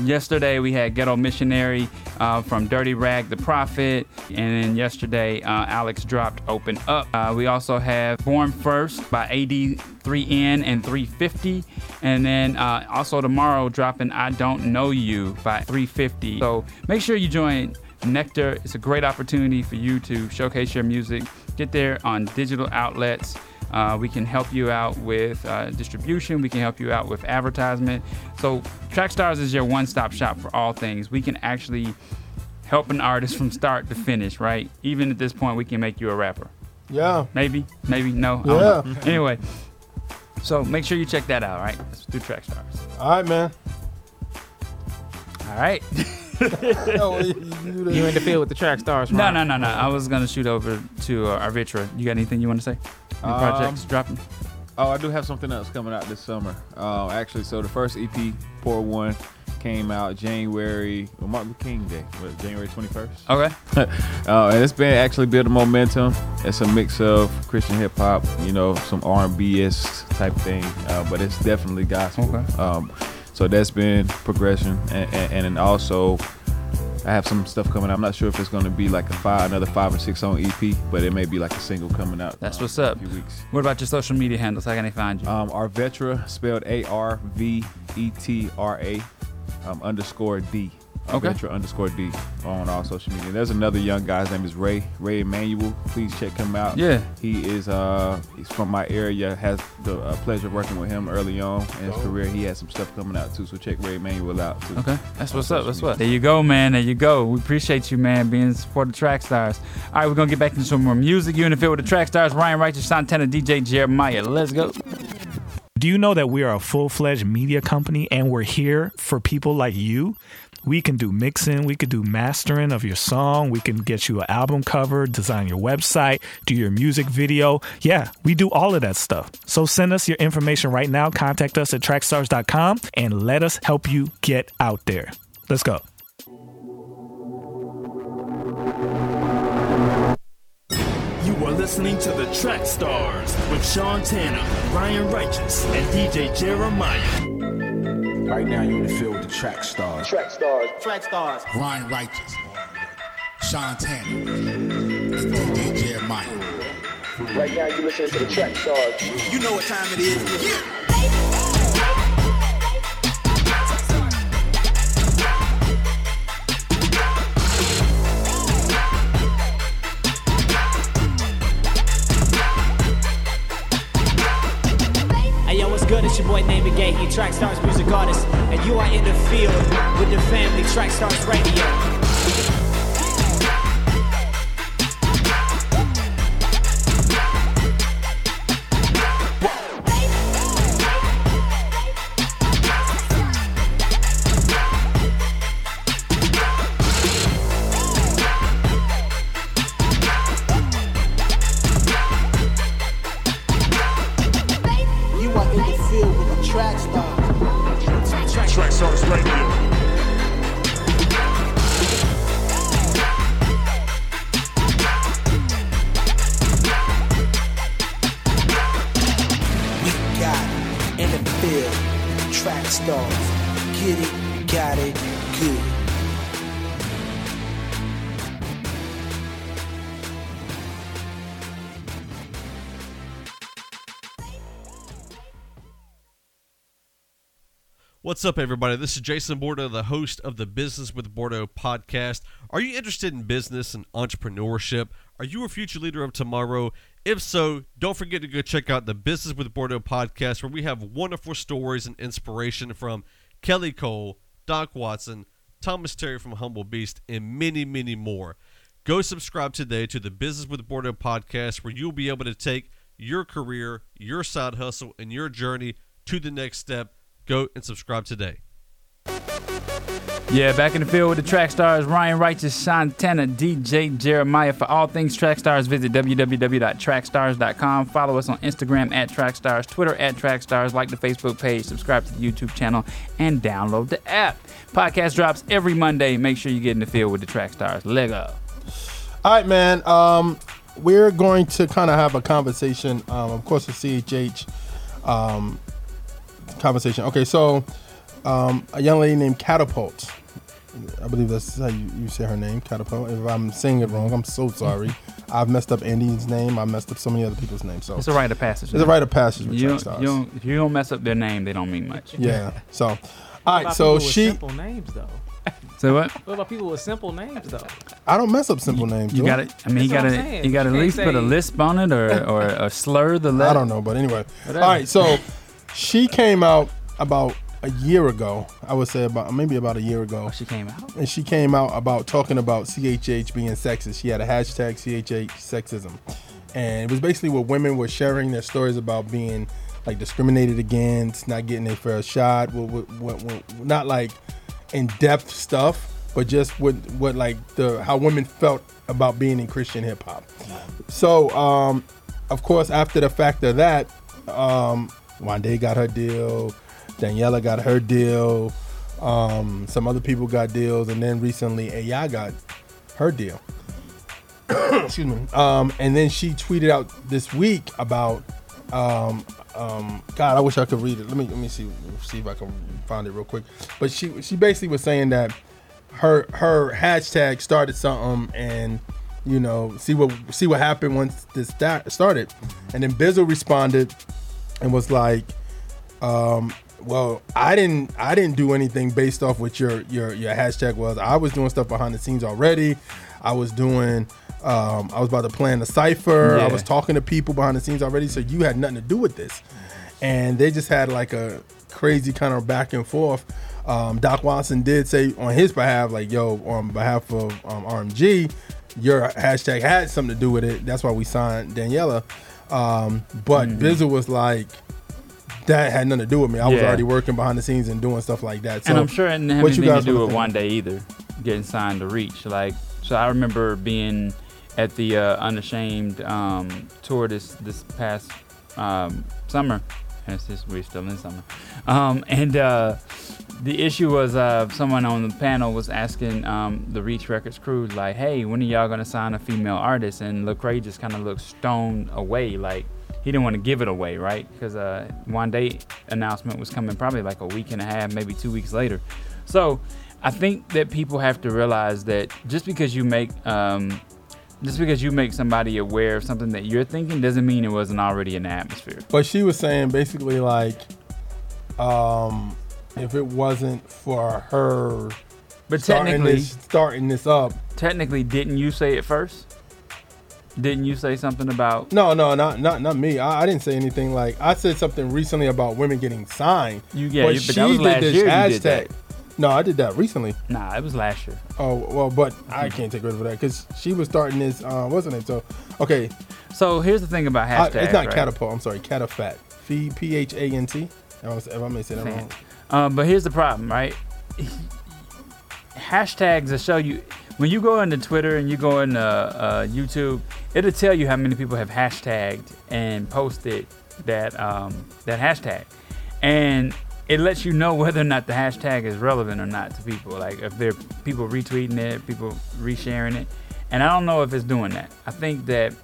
Yesterday we had Ghetto Missionary uh, from Dirty Rag the Prophet, and then yesterday uh, Alex dropped Open Up. Uh, we also have Born First by AD3N and 350, and then uh, also tomorrow dropping I Don't Know You by 350. So make sure you join Nectar. It's a great opportunity for you to showcase your music. Get there on digital outlets. Uh, we can help you out with uh, distribution. We can help you out with advertisement. So Trackstars is your one-stop shop for all things. We can actually help an artist from start to finish, right? Even at this point, we can make you a rapper. Yeah. Maybe, maybe, no. Yeah. Anyway, so make sure you check that out, right? Let's do Trackstars. All right, man. All right. You, you You in the field with the track stars? No, no, no, no. I was gonna shoot over to uh, Arvetra. You got anything you want to say? Any Um, projects dropping? Oh, I do have something else coming out this summer. Uh, actually, so the first EP, Pour One, came out January, well, Martin Luther King Day, what, January 21st. Okay. uh, and it's been actually building momentum. It's a mix of Christian hip hop, you know, some R&B type thing, uh, but it's definitely gospel. Okay. Um, so that's been progression, and, and, and also I have some stuff coming. out. I'm not sure if it's going to be like a five, another five or six song EP, but it may be like a single coming out. That's uh, what's up. In a few weeks. What about your social media handles? How can they find you? Um, Arvetra, spelled A R V E T R A um, underscore D. Okay. Arvetra underscore D on all social media. There's another young guy. His name is Ray. Ray Emanuel. Please check him out. Yeah. He is uh he's from my area. Has the uh, pleasure of working with him early on in his career. He has some stuff coming out too. So check Ray Emanuel out too. Okay, that's what's up. That's media. what. There you go, man. There you go. We appreciate you, man, being in support of Track Stars. All right, we're gonna get back into some more music. You in the field with the Track Stars. Ryan Righteous, Santana, DJ Jeremiah. Let's go. Do you know that we are a full fledged media company and we're here for people like you? We can do mixing, we can do mastering of your song, we can get you an album cover, design your website, do your music video. Yeah, we do all of that stuff. So send us your information right now. Contact us at trackstars.com and let us help you get out there. Let's go. You are listening to the Track Stars with Santana, Ryan Righteous, and DJ Jeremiah. Right now, you're in the field with the track stars. Track stars. Track stars. Ryan Righteous, Santana, and DJ Jeremiah. Right now, you're listening to the track stars. You know what time it is. Hey good? It's your boy Name Gay, he Track Stars music artist, and you are in the field with the family Track Stars Radio. What's up, everybody? This is Jason Bordeaux, the host of the Business with Bordeaux podcast. Are you interested in business and entrepreneurship? Are you a future leader of tomorrow? If so, don't forget to go check out the Business with Bordeaux podcast, where we have wonderful stories and inspiration from Kelly Cole, Doc Watson, Thomas Terry from Humble Beast, and many, many more. Go subscribe today to the Business with Bordeaux podcast, where you'll be able to take your career, your side hustle, and your journey to the next step. Go and subscribe today. Yeah, back in the field with the track stars Ryan Righteous, Santana, DJ Jeremiah. For all things track stars, visit www.trackstars.com. Follow us on Instagram at trackstars, Twitter at trackstars, like the Facebook page, subscribe to the YouTube channel, and download the app. Podcast drops every Monday. Make sure you get in the field with the track stars. Lego. All right, man. Um, we're going to kind of have a conversation. Um, of course, with CHH um, conversation. Okay, so um, a young lady named Catapult. I believe that's how you, you say her name, Catapult. If I'm saying it wrong, I'm so sorry. I've messed up Andy's name. I messed up so many other people's names. So It's a rite of passage. It's a rite of passage with You track don't, stars. you don't, if you don't mess up their name, they don't mean much. Yeah. So, all What right. So people with she. simple names though. So what? What about people with simple names though? I don't mess up simple names. You got I? to I mean, you got what to, you got to at least can't put a lisp on it or, or a slur the letter. I don't know, but anyway. Whatever. All right, so she came out about a year ago. I would say about maybe about a year ago. Oh, she came out. And she came out about talking about CHH being sexist. She had a hashtag CHH sexism. And it was basically where women were sharing their stories about being like discriminated against, not getting a fair shot, what, what, what, not like in depth stuff, but just what, what like the how women felt about being in Christian hip hop. So, um, of course, after the fact of that, um, Wande got her deal, Daniela got her deal, um, some other people got deals, and then recently Aya got her deal. Excuse me. Um, and then she tweeted out this week about, um, um, God, I wish I could read it. Let me let me see see if I can find it real quick. But she she basically was saying that her her hashtag started something and you know see what see what happened once this sta- started and then Bizzle responded and was like um well I didn't I didn't do anything based off what your your your hashtag was I was doing stuff behind the scenes already I was doing um I was about to plan the cipher I was talking to people behind the scenes already so you had nothing to do with this and they just had like a crazy kind of back and forth. Um, Doc Watson did say on his behalf, like, yo, on behalf of um, RMG, your hashtag had something to do with it. That's why we signed Daniela. Um, but Bizzle was like, that had nothing to do with me. I was already working behind the scenes and doing stuff like that. So and I'm sure it didn't have what you anything to guys do with think? Wande either, getting signed to Reach. Like, so I remember being at the uh, Unashamed um, tour this this past um, summer. And it's just we're still in summer. Um, and uh, the issue was uh, someone on the panel was asking um, the Reach Records crew, like, "Hey, when are y'all gonna sign a female artist?" And Lecrae just kind of looked stone away, like he didn't want to give it away, right? Because uh, Wande announcement was coming probably like a week and a half, maybe two weeks later. So I think that people have to realize that just because you make um, just because you make somebody aware of something that you're thinking doesn't mean it wasn't already in the atmosphere. But she was saying basically like, um, if it wasn't for her, But starting technically- this, starting this up. Technically, didn't you say it first? Didn't you say something about? No, no, not not not me. I, I didn't say anything like I said something recently about women getting signed. You- yeah, you- but that was last year did. No, I did that recently. Nah, it was last year. Oh well, but I can't take credit for that because she was starting this. Uh, wasn't it? So okay. So here's the thing about I- it's not right? catapult. I'm sorry, cataphat. P P H A N T. If I may say that wrong. Um, but here's the problem, right? Hashtags will show you when you go into Twitter and you go into uh, YouTube, it'll tell you how many people have hashtagged and posted that um, that hashtag, and it lets you know whether or not the hashtag is relevant or not to people. Like if there are people retweeting it, people resharing it, and I don't know if it's doing that. I think that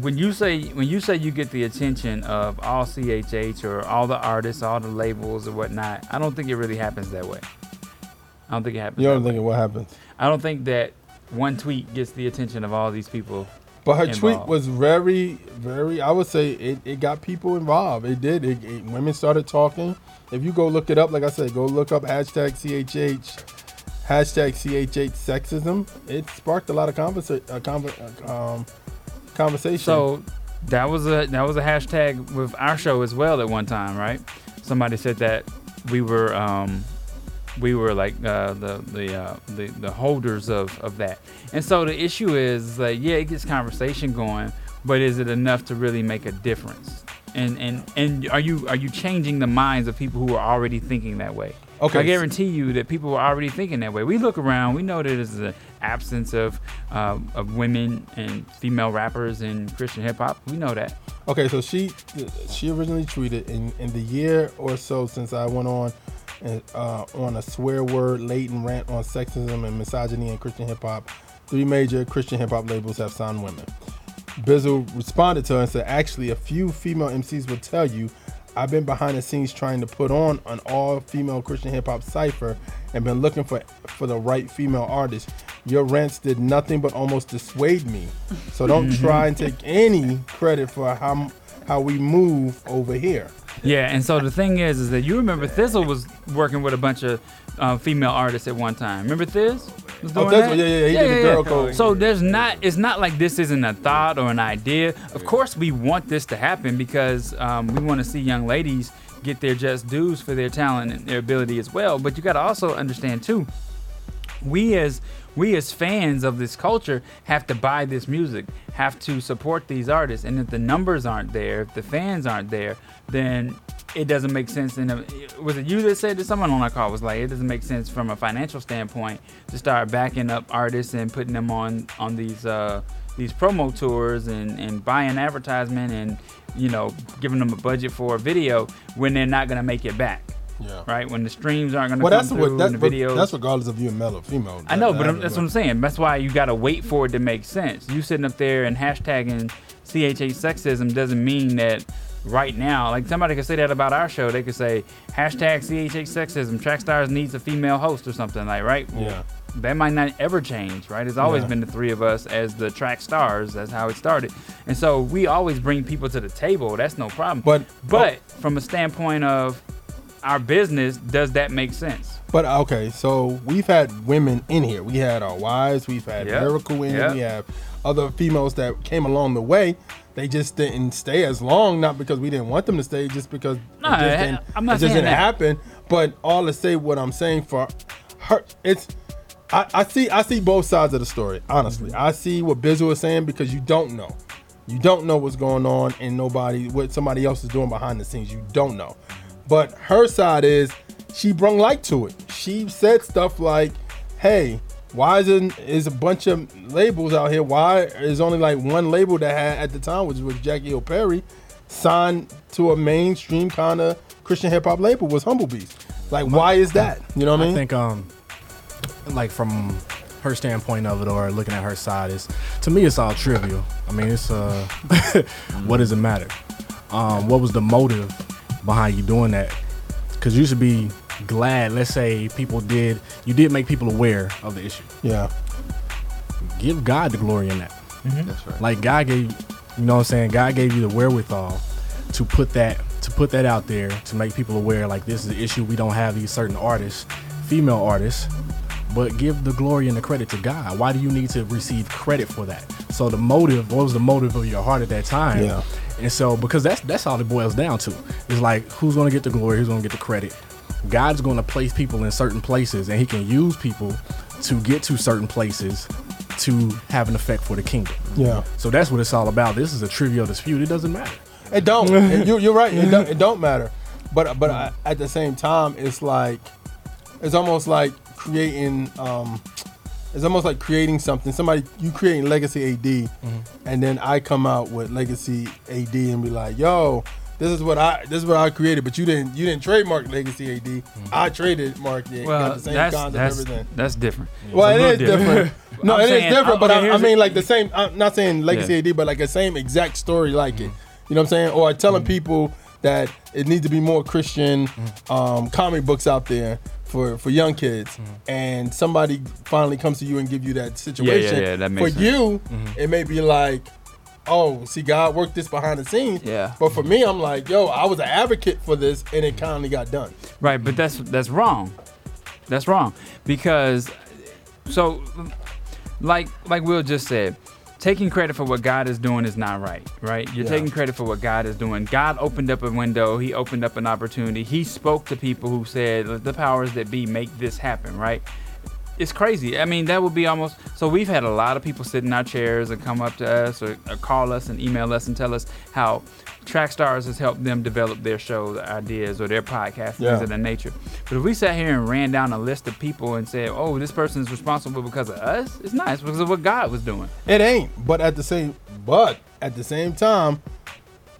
when you say when you say you get the attention of all CHH or all the artists, all the labels or whatnot, I don't think it really happens that way. I don't think it happens. You don't think way. it what happens? I don't think that one tweet gets the attention of all these people. But her tweet was very, very. I would say it, it got people involved. It did. It, it- women started talking. If you go look it up, like I said, go look up hashtag CHH, hashtag CHH sexism. It sparked a lot of conversa- uh, conver- uh, um, conversation. So that was a that was a hashtag with our show as well at one time, right? Somebody said that we were um, we were like uh, the the, uh, the the holders of of that. And so the issue is like, yeah, it gets conversation going, but is it enough to really make a difference? And and and are you are you changing the minds of people who are already thinking that way? Okay. I guarantee you that people are already thinking that way. We look around, we know that there's an absence of uh, of women and female rappers in Christian hip hop. We know that. Okay, so she she originally tweeted in, in the year or so since I went on uh, on a swear word laden rant on sexism and misogyny in Christian hip hop. Three major Christian hip hop labels have signed women. Bizzle responded to her and said, "Actually, a few female MCs will tell you." I've been behind the scenes trying to put on an all-female Christian hip hop cipher and been looking for for the right female artist. Your rants did nothing but almost dissuade me. So don't Mhm. try and take any credit for how how we move over here. Yeah, and so the thing is, is that you remember Thizzle was working with a bunch of uh, female artists at one time. Remember Thiz? Was Oh, doing Thiz, that? yeah, yeah, he did the girl code. So there's not, it's not like this isn't a thought or an idea. Of course, we want this to happen because um, we want to see young ladies get their just dues for their talent and their ability as well. But you got to also understand too, we as we as fans of this culture have to buy this music, have to support these artists, and if the numbers aren't there, if the fans aren't there, then it doesn't make sense. And was it you that said that someone on our call was like, it doesn't make sense from a financial standpoint to start backing up artists and putting them on on these uh, these promo tours and and buying advertisement and you know giving them a budget for a video when they're not gonna make it back. Yeah. Right when the streams aren't gonna Well, come that's through what that's, and the videos. that's regardless of you male or female. I know, but that I'm, that's what I'm saying. That's why you gotta wait for it to make sense. You sitting up there and hashtagging CHH sexism doesn't mean that right now, like somebody could say that about our show. They could say hashtag CHH sexism. Trackstars needs a female host or something like right. Well, Yeah. That might not ever change, right? It's always Yeah. been the three of us as the track stars. That's how it started, and so we always bring people to the table. That's no problem. But but from a standpoint of our business, does that make sense? But okay, so we've had women in here. We had our wives. We've had Yeah. Miracle in it. We have other females that came along the way. They just didn't stay as long, not because we didn't want them to stay, just because No, it just didn't, I'm not it just didn't that. happen. But all to say what I'm saying for her, it's I, I see I see both sides of the story. Honestly, mm-hmm. I see what Bizzle is saying because you don't know, you don't know what's going on and nobody what somebody else is doing behind the scenes. You don't know. But her side is she brung light to it. She said stuff like, "Hey, why isn't is a bunch of labels out here? Why is only like one label that had at the time, which was Jackie Hill Perry, signed to a mainstream kind of Christian hip hop label was Humble Beast. Like, why is that? You know what I mean? I think um, like from her standpoint of it, or looking at her side, is to me it's all trivial. I mean, it's uh, what does it matter? Um, what was the motive behind you doing that? Because you should be glad. Let's say people did, you did make people aware of the issue. Yeah. Give God the glory in that. Mm-hmm. That's right. Like God gave, you know what I'm saying? God gave you the wherewithal to put that to put that out there to make people aware. Like this is the issue. We don't have these certain artists, female artists, but give the glory and the credit to God. Why do you need to receive credit for that? So the motive, what was the motive of your heart at that time? Yeah. And so because that's that's all it boils down to. It's like who's gonna get the glory, who's gonna get the credit. God's gonna place people in certain places and he can use people to get to certain places to have an effect for the kingdom. Yeah. So that's what it's all about. This is a trivial dispute. It doesn't matter. It don't. You, you're right. It don't, it don't matter. But but I, at the same time, it's like it's almost like creating. Um, it's almost like creating something. Somebody you creating Legacy AD, and then I come out with Legacy AD and be like, "Yo, this is what I this is what I created." But you didn't you didn't trademark Legacy AD. I traded mark it. Well, got the same that's concept, that's, everything. that's different. Well, It's a it is little different. No, I'm it is saying- different, but okay, I, I mean, like the same. I'm not saying Legacy Yeah. AD, but like the same exact story, like it. You know what I'm saying? Or telling Mm-hmm. people that it needs to be more Christian um, comic books out there for for young kids, Mm-hmm. and somebody finally comes to you and give you that situation. yeah, yeah, that for makes sense. you, Mhm. it may be like. Oh, see, God worked this behind the scenes. Yeah. But for me, I'm like, yo, I was an advocate for this, and it kindly got done. Right, but that's that's wrong. That's wrong because so like like Will just said, taking credit for what God is doing is not right, right? You're Yeah. taking credit for what God is doing. God opened up a window, He opened up an opportunity. He spoke to people who said, The powers that be make this happen, right? It's crazy. I mean, that would be almost. So we've had a lot of people sit in our chairs and come up to us or, or call us and email us and tell us how track stars has helped them develop their show ideas or their podcast, Yeah. things of that nature. But if we sat here and ran down a list of people and said, "Oh, this person is responsible because of us," it's not. It's because of what God was doing. It ain't. But at the same but at the same time,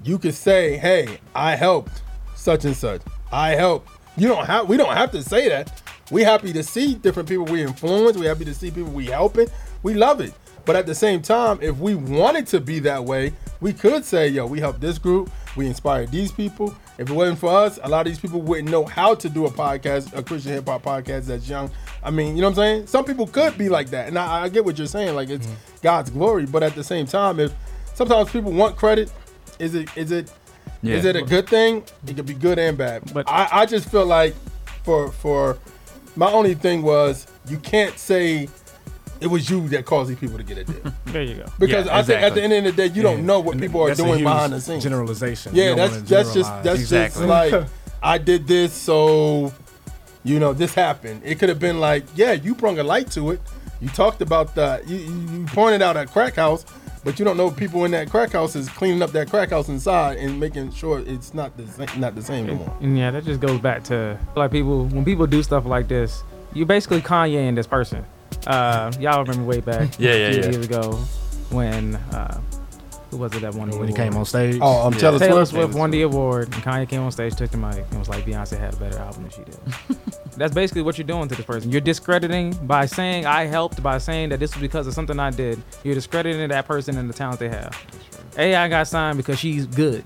you could say, Hey, I helped such and such. I helped. You don't have we don't have to say that. We happy to see different people we influence. We happy to see people we helping. We love it. But at the same time, if we wanted to be that way, we could say, yo, we helped this group, we inspired these people. If it wasn't for us, a lot of these people wouldn't know how to do a podcast, a Christian hip hop podcast that's young. I mean, you know what I'm saying? Some people could be like that. And I, I get what you're saying, like it's mm-hmm. God's glory. But at the same time, if sometimes people want credit, is it is it Yeah. is it a good thing? It could be good and bad. But I, I just feel like for for my only thing was you can't say it was you that caused these people to get a deal. There you go. Because Yeah, I think at the end of the day, you don't know what And people are that's a doing huge behind the scenes. generalization. Yeah, don't that's that's just that's Exactly. just like I did this, so you know this happened. It could have been like, yeah, you brought a light to it. You talked about the you, you you pointed out a crack house, but you don't know people in that crack house is cleaning up that crack house inside and making sure it's not the same, not the same anymore. And yeah, that just goes back to like people when people do stuff like this, you basically Kanye and this person. Uh, y'all remember way back Yeah, yeah, a few yeah. years ago when uh, who was it that won the When he came on stage? Oh, um, Yeah. Taylor Taylor Swift? Swift won the award, and Kanye came on stage, took the mic, and was like, "Beyonce had a better album than she did." That's basically what you're doing to the person. You're discrediting by saying I helped, by saying that this was because of something I did. You're discrediting that person and the talent they have. AI got signed because she's good.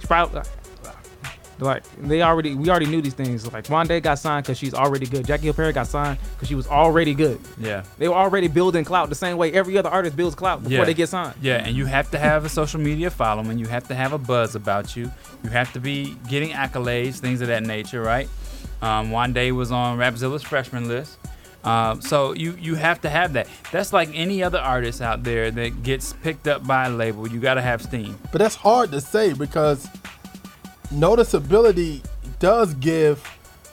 She's probably like they already we already knew these things. Like Wande got signed because she's already good. Jackie Hill Perry got signed because she was already good. Yeah. They were already building clout the same way every other artist builds clout before Yeah. they get signed. Yeah, and you have to have a social media following. You have to have a buzz about you. You have to be getting accolades, things of that nature, right? Um, Wande was on Rapzilla's freshman list. Um, so you you have to have that. That's like any other artist out there that gets picked up by a label. You got to have steam. But that's hard to say because noticeability does give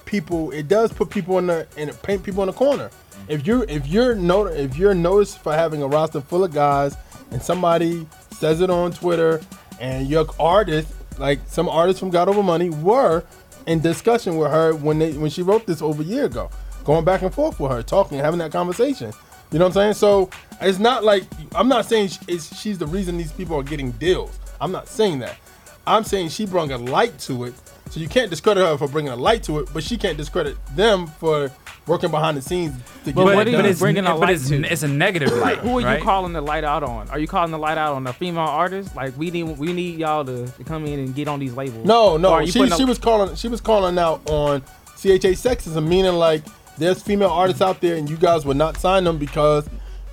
people it does put people in the and paint people in the corner. If you if you're not if you're noticed for having a roster full of guys and somebody says it on Twitter and your artist like some artists from God Over Money were in discussion with her when they when she wrote this over a year ago, going back and forth with her, talking, having that conversation. You know what I'm saying? So it's not like I'm not saying it's, she's the reason these people are getting deals. I'm not saying that. I'm saying she brought a light to it. So you can't discredit her for bringing a light to it, but she can't discredit them for working behind the scenes to get But it what are done. you bringing a but light it's, to? it's a negative light. Who are right? you calling the light out on? Are you calling the light out on a female artist? Like we need we need y'all to, to come in and get on these labels. No, no. are you She, a- was calling she was calling out on CHA sexism, meaning like there's female artists out there and you guys would not sign them because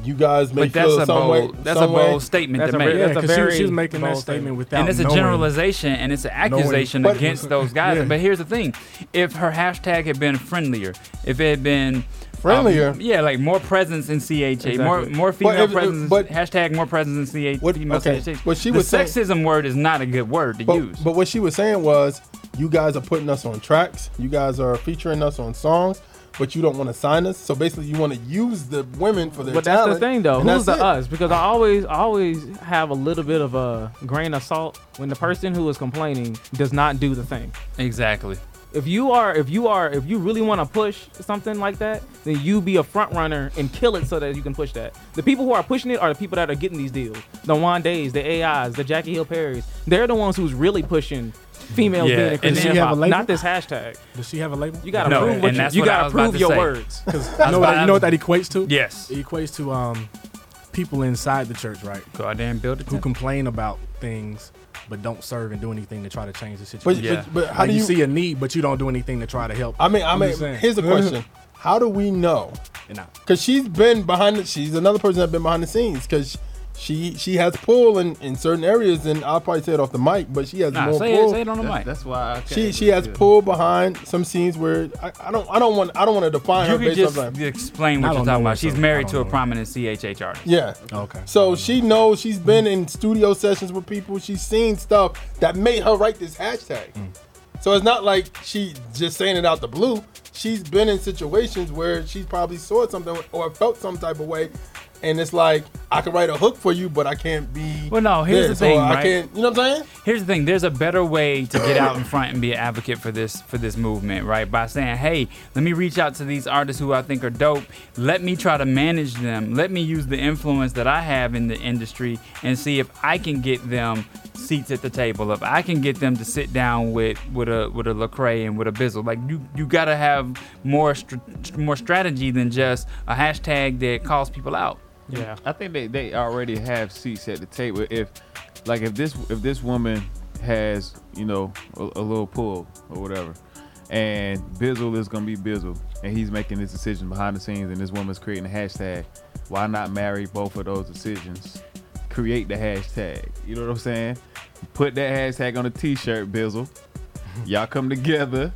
you guys may But that's feel a some way. bold, that's some a way. bold statement That's to a make. very- that's a 'cause she- very she was making that bold statement without and it's a generalization and it's an accusation But- against those guys. Yeah. But here's the thing: if her hashtag had been friendlier, if it had been um, Friendlier? yeah, like more presence in CHA, more Exactly. more But female if- presence, but- hashtag more presence in CHA. What- female okay, CHA. what she the was saying- sexism word is not a good word to But, use. but what she was saying was, you guys are putting us on tracks. You guys are featuring us on songs, but you don't want to sign us. So basically, you want to use the women for their talent. But that's the thing, though. Who's the it. us? Because I always, I always have a little bit of a grain of salt when the person who is complaining does not do the thing. exactly. If you are, if you are, if you really want to push something like that, then you be a front runner and kill it so that you can push that. The people who are pushing it are the people that are getting these deals. The Wandes, the AIs, the Jackie Hill Perrys. They're the ones who's really pushing females Yeah, being in and Christian then- hip have a hop, label? not this hashtag. Does she have a label? You gotta No, prove what you, that's you what gotta prove your say. words. Because you know what, why that- you know what that equates to? Yes. It equates to um people inside the church, right? Go out there and build it. Who complain about things but don't serve and do anything to try to change the But, situation. Yeah. but, but how Like, do you, you? see a need, but you don't do anything to try to help. I mean, I mean, here's the question: How do we know? Because she's been behind. The, she's another person that's been behind the scenes. Because she she has pull in, in certain areas, and I'll probably say it off the mic, but she has Nah, more say it- pull. say it on the That's- mic. That's why I She can't- she has yeah. pull behind some scenes where I, I don't I don't want I don't want to define You her can based just off that. explain I what you're talking about. She's so married don't to a prominent CHH artist. Yeah. Okay. So she knows she's been in studio sessions with people. She's seen stuff that made her write this hashtag. Mm. So it's not like she just saying it out the blue. She's been in situations where she probably saw something or felt some type of way. And it's like, I can write a hook for you, but I can't be. Well, no, here's this, the thing, or I right? can't, you know what I'm saying? Here's the thing. There's a better way to get out in front and be an advocate for this for this movement, right? By saying, "Hey, let me reach out to these artists who I think are dope. Let me try to manage them. Let me use the influence that I have in the industry and see if I can get them seats at the table. If I can get them to sit down with with a with a Lecrae and with a Bizzle. Like you you gotta have more str- more strategy than just a hashtag that calls people out. Yeah. I think they, they already have seats at the table. If like if this if this woman has you know a, a little pull or whatever, and Bizzle is gonna be Bizzle, and he's making this decision behind the scenes, and this woman's creating a hashtag. Why not marry both of those decisions? Create the hashtag. You know what I'm saying? Put that hashtag on a T-shirt, Bizzle. Y'all come together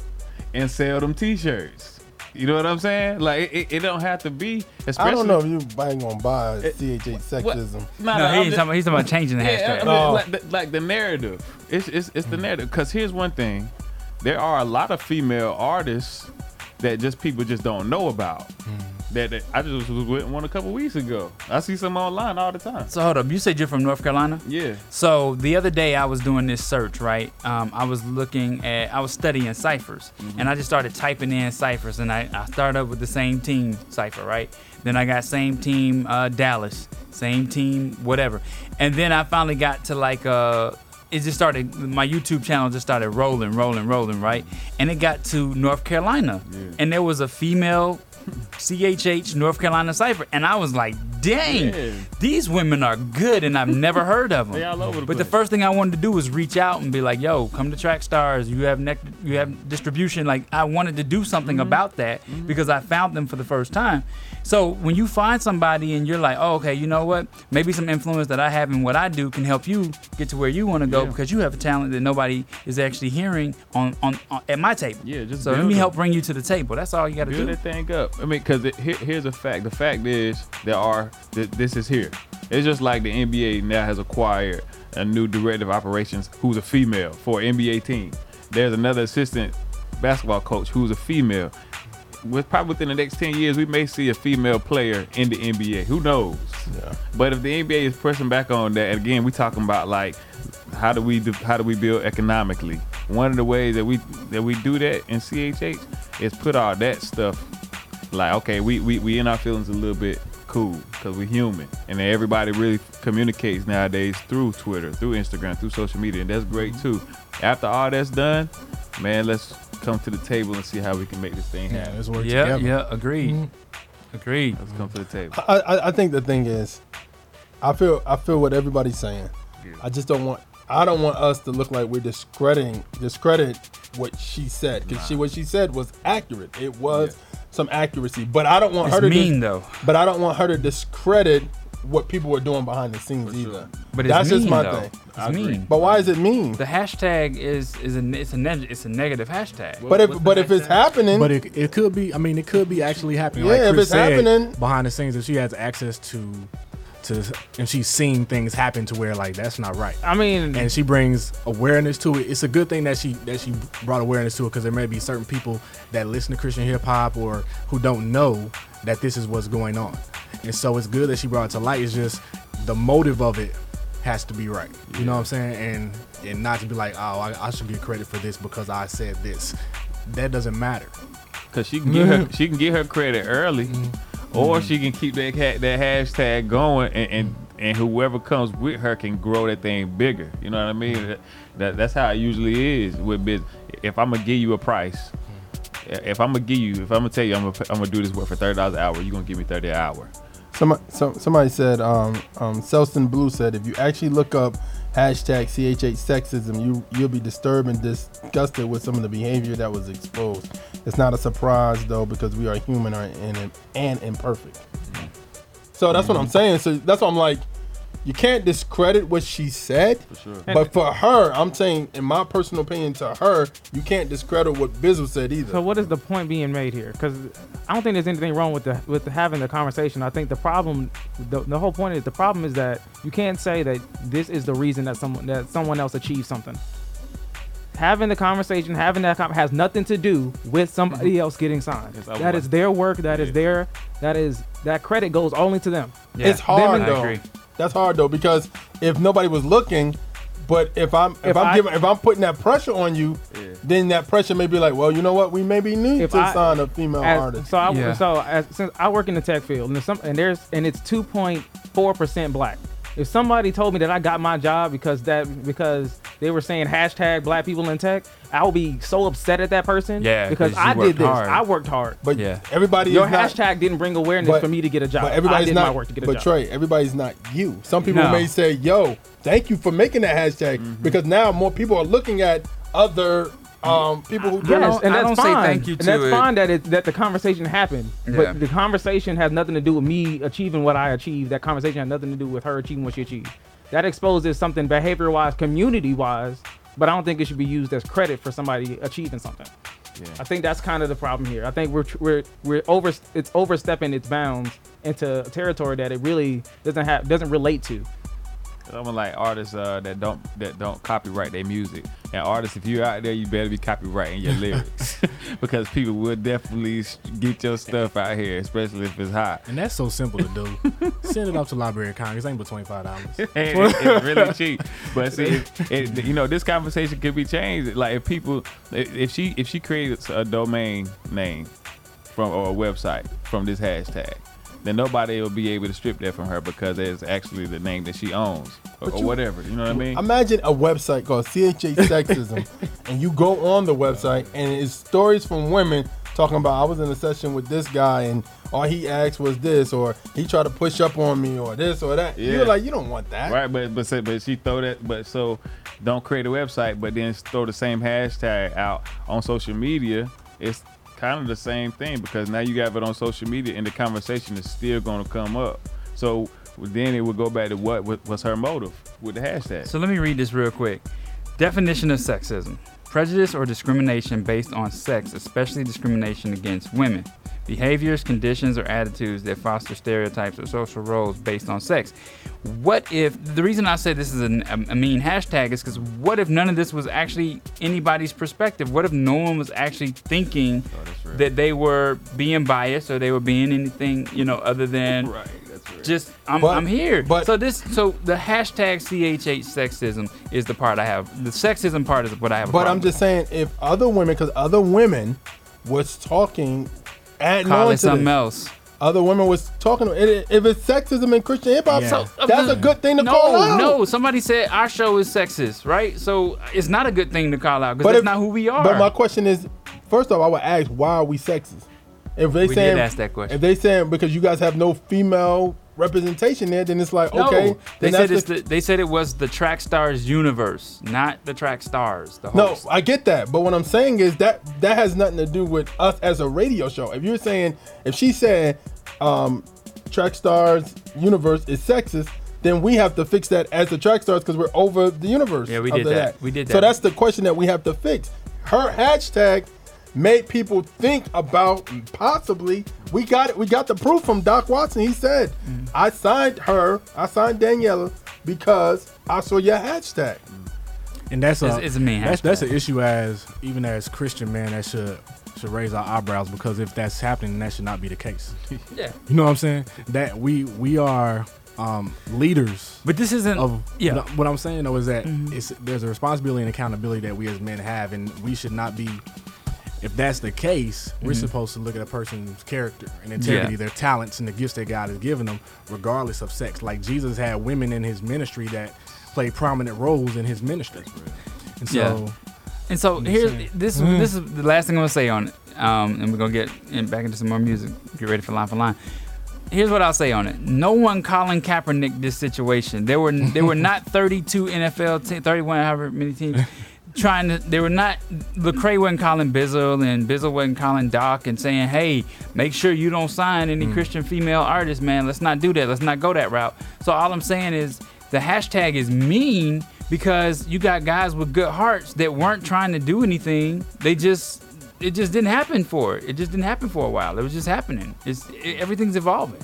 and sell them T-shirts. You know what I'm saying? Like it, it, it don't have to be. Especially, I don't know if you ain't gonna buy CHH sexism. Nah, No, nah, he just- talking about- he's talking about changing the Yeah, hashtag. I mean, Oh. like, the, like the narrative. It's it's, it's the narrative. Because here's one thing: there are a lot of female artists that just people just don't know about. Hmm. That, that I just was with one a couple weeks ago. I see some online all the time. So hold up, you said you're from North Carolina? Yeah. So the other day I was doing this search, right? Um, I was looking at, I was studying ciphers, and I just started typing in ciphers, and I, I started up with the same team cipher, right? Then I got same team uh, Dallas, same team whatever, and then I finally got to like uh, it just started. My YouTube channel just started rolling, rolling, rolling, right? And it got to North Carolina, and there was a female. CHH North Carolina Cipher, and I was like, "Dang, Yeah. these women are good," and I've never heard of them. They all over the but the first thing I wanted to do was reach out and be like, "Yo, come to Track Stars. You have nec- you have distribution." Like I wanted to do something mm-hmm. about that mm-hmm. because I found them for the first time. So when you find somebody and you're like, "Oh, okay, you know what? Maybe some influence that I have in what I do can help you get to where you want to go Yeah. because you have a talent that nobody is actually hearing on on, on at my table." Yeah, just so let me help bring you to the table. That's all you got to Build do. that thing up. I mean, because here, here's a fact. The fact is, there are th- this is here. It's just like the NBA now has acquired a new director of operations who's a female for an NBA team. There's another assistant basketball coach who's a female. With probably within the next ten years, we may see a female player in the NBA. Who knows? Yeah. But if the NBA is pressing back on that, and again, we talking about like how do we do, how do we build economically? One of the ways that we that we do that in CHH is put all that stuff like okay, we we, we in our feelings a little bit cool because we're human, and everybody really communicates nowadays through Twitter, through Instagram, through social media, and that's great mm-hmm. too. After all that's done, man, let's come to the table and see how we can make this thing happen. let's work Yeah, together. yeah, agreed, mm-hmm. agreed. Let's come to the table. I, I, I think the thing is, I feel I feel what everybody's saying. I just don't want I don't want us to look like we're discrediting discredit what she said because she what she said was accurate. It was some accuracy, but I don't want It's her to mean, though. But I don't want her to discredit what people were doing behind the scenes either. But it's that's just my though. thing. It's mean. But why is it mean? The hashtag is is a it's a neg- it's a negative hashtag. But if but if it's happening, But it, it could be. I mean, it could be actually happening. Yeah, like if it's said, happening- behind the scenes, if she has access to, to, and she's seen things happen to where like that's not right. I mean, and she brings awareness to it. It's a good thing that she that she brought awareness to it because there may be certain people that listen to Christian hip hop or who don't know that this is what's going on, and so it's good that she brought it to light. It's just the motive of it has to be right. You know what I'm saying? And and not to be like, oh, I, I should get credit for this because I said this. That doesn't matter. Cause she can get her she can get her credit early, mm-hmm. Or she can keep that ha- that hashtag going, and, and and whoever comes with her can grow that thing bigger. You know what I mean? That, that that's how it usually is with business. If I'm gonna give you a price, if I'm gonna give you, if I'm gonna tell you I'm gonna I'm gonna do this work for thirty dollars an hour, you gonna give me thirty an hour. Somebody, some, somebody said, um, um, Selston Blue said, if you actually look up hashtag CHH sexism, you you'll be disturbed and disgusted with some of the behavior that was exposed. It's not a surprise though because we are human and and, imperfect. So that's what I'm mm-hmm. saying. So that's why I'm like, you can't discredit what she said. sure. But for her, I'm saying, in my personal opinion, to her, you can't discredit what Bizzle said either. So what is the point being made here? Because I don't think there's anything wrong with the with the having the conversation. I think the problem, the, the whole point is the problem is that you can't say that this is the reason that someone that someone else achieved something. Having the conversation, having that com- has nothing to do with somebody else getting signed. It's over That with. is their work. That is their that is that credit goes only to them. it's hard and- though. That's hard though because if nobody was looking, but if I'm if, If I'm I- giving if I'm putting that pressure on you, then that pressure may be like, well, you know what, we maybe need If to I- sign a female as- artist. So I so as, since I work in the tech field and some and there's and it's 2.4 percent black. If somebody told me that I got my job because that because they were saying hashtag black people in tech, I would be so upset at that person. Yeah, because I worked did this. hard. I worked hard. But everybody your is not- hashtag didn't bring awareness but- for me to get a job. But everybody's I did not. my work to get a but job. Trey, everybody's not you. Some people No. may say, "Yo, thank you for making that hashtag," Mm-hmm. because now more people are looking at other um, people who do Yes, it. and that's fine. and that's fine that it that the conversation happened. Yeah. But the conversation has nothing to do with me achieving what I achieved. That conversation has nothing to do with her achieving what she achieved. That exposes something behavior wise, community wise, but I don't think it should be used as credit for somebody achieving something. I think that's kind of the problem here. I think we're we're we're over it's overstepping its bounds into territory that it really doesn't have doesn't relate to. Someone like artists uh, that don't that don't copyright their music. And artists, if you're out there, you better be copywriting your lyrics because people will definitely get your stuff out here, especially if it's hot. And that's so simple to do. Send it up to Library of Congress. Ain't but twenty five dollars. It- it's really cheap. But see, it, it, you know, this conversation could be changed. Like if people, if if she if she creates a domain name from or a website from this hashtag, then nobody will be able to strip that from her because it's actually the name that she owns or, But or whatever. You know what I mean? Imagine a website called CHH Sexism, and you go on the website, and it's stories from women talking about I was in a session with this guy, and all he asked was this, or he tried to push up on me, or this or that. You're like, you don't want that. Right, but but but she throw that. But so don't create a website, but then throw the same hashtag out on social media. It's kind of the same thing because now you got it on social media, and the conversation is still going to come up. So then it would go back to what was her motive with the hashtag. So let me read this real quick. Definition of sexism prejudice or discrimination based on sex, especially discrimination against women. Behaviors, conditions, or attitudes that foster stereotypes or social roles based on sex. What if the reason I say this is a, a mean hashtag is because what if none of this was actually anybody's perspective? What if no one was actually thinking oh, that they were being biased or they were being anything, you know, other than right. Just I'm, But- I'm here. But so this so the hashtag CHH sexism is the part I have. The sexism part is what I have. But problem I'm just saying, if other women, because other women was talking, adding Call on something this. else. Other women was talking. If if it's sexism in Christian hip hop, Yeah. so So, that's a good thing to no, call out. No, somebody said our show is sexist, right? So it's not a good thing to call out because But that's if- not who we are. But my question is, first off, I would ask, why are we sexist? If they We saying, ask that question. If they saying because you guys have no female representation there, then it's like no, okay. they said it's the, they said it was the Track Stars universe, not the Track Stars. The No. I get that, but what I'm saying is that that has nothing to do with us as a radio show. If you're saying, if she saying, um, Track Stars universe is sexist, then we have to fix that as the Track Stars because we're over the universe. Yeah, we did the- that. We did that. So that's the question that we have to fix. Her hashtag made people think about possibly we got it. We got the proof from Doc Watson. He said, Mm-hmm. "I signed her. I signed Daniela because I saw your hashtag." And that's a It's- it's a mean that's that's an issue as even as Christian man that should should raise our eyebrows because if that's happening, that should not be the case. Yeah. You know what I'm saying? That we we are um, leaders. But this isn't. Of, yeah. What, what I'm saying though is that Mhm. it's there's a responsibility and accountability that we as men have, and we should not be. If that's the case, we're Mhm. supposed to look at a person's character and integrity, Yeah. their talents, and the gifts that God has given them, regardless of sex. Like Jesus had women in his ministry that played prominent roles in his ministry. And so, Yeah. And so here's this. Mm. This is the last thing I'm gonna say on it, um, and we're gonna get in, back into some more music. Get ready for line for line. Here's what I'll say on it. No one Colin Kaepernick this situation. There were there were not 32 NFL te- 31 however many teams trying to. They were not. Lecrae wasn't calling Bizzle and Bizzle wasn't calling Doc and saying, "Hey, make sure you don't sign any hmm. Christian female artists, man. Let's not do that. Let's not go that route." So all I'm saying is the hashtag is mean because you got guys with good hearts that weren't trying to do anything. They just it just didn't happen for it. It just didn't happen for a while. It was just happening. It's it, everything's evolving.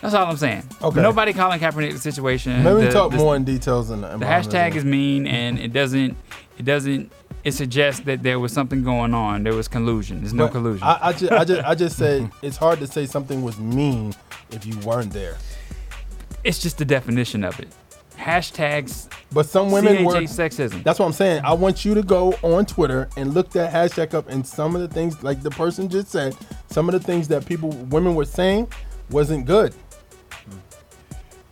That's all I'm saying. Okay. Nobody calling Kaepernick the situation. Maybe The- talk the- more in details in the, the hashtag is mean and it doesn't it doesn't it suggests that there was something going on there was collusion there's no But collusion I, I just, I just, I just say it's hard to say something was mean if you weren't there. it's just the definition of it hashtags But some women were CHA sexism That's what I'm saying. I want you to go on Twitter and look that hashtag up, and some of the things, like the person just said, some of the things that people, women were saying, wasn't good.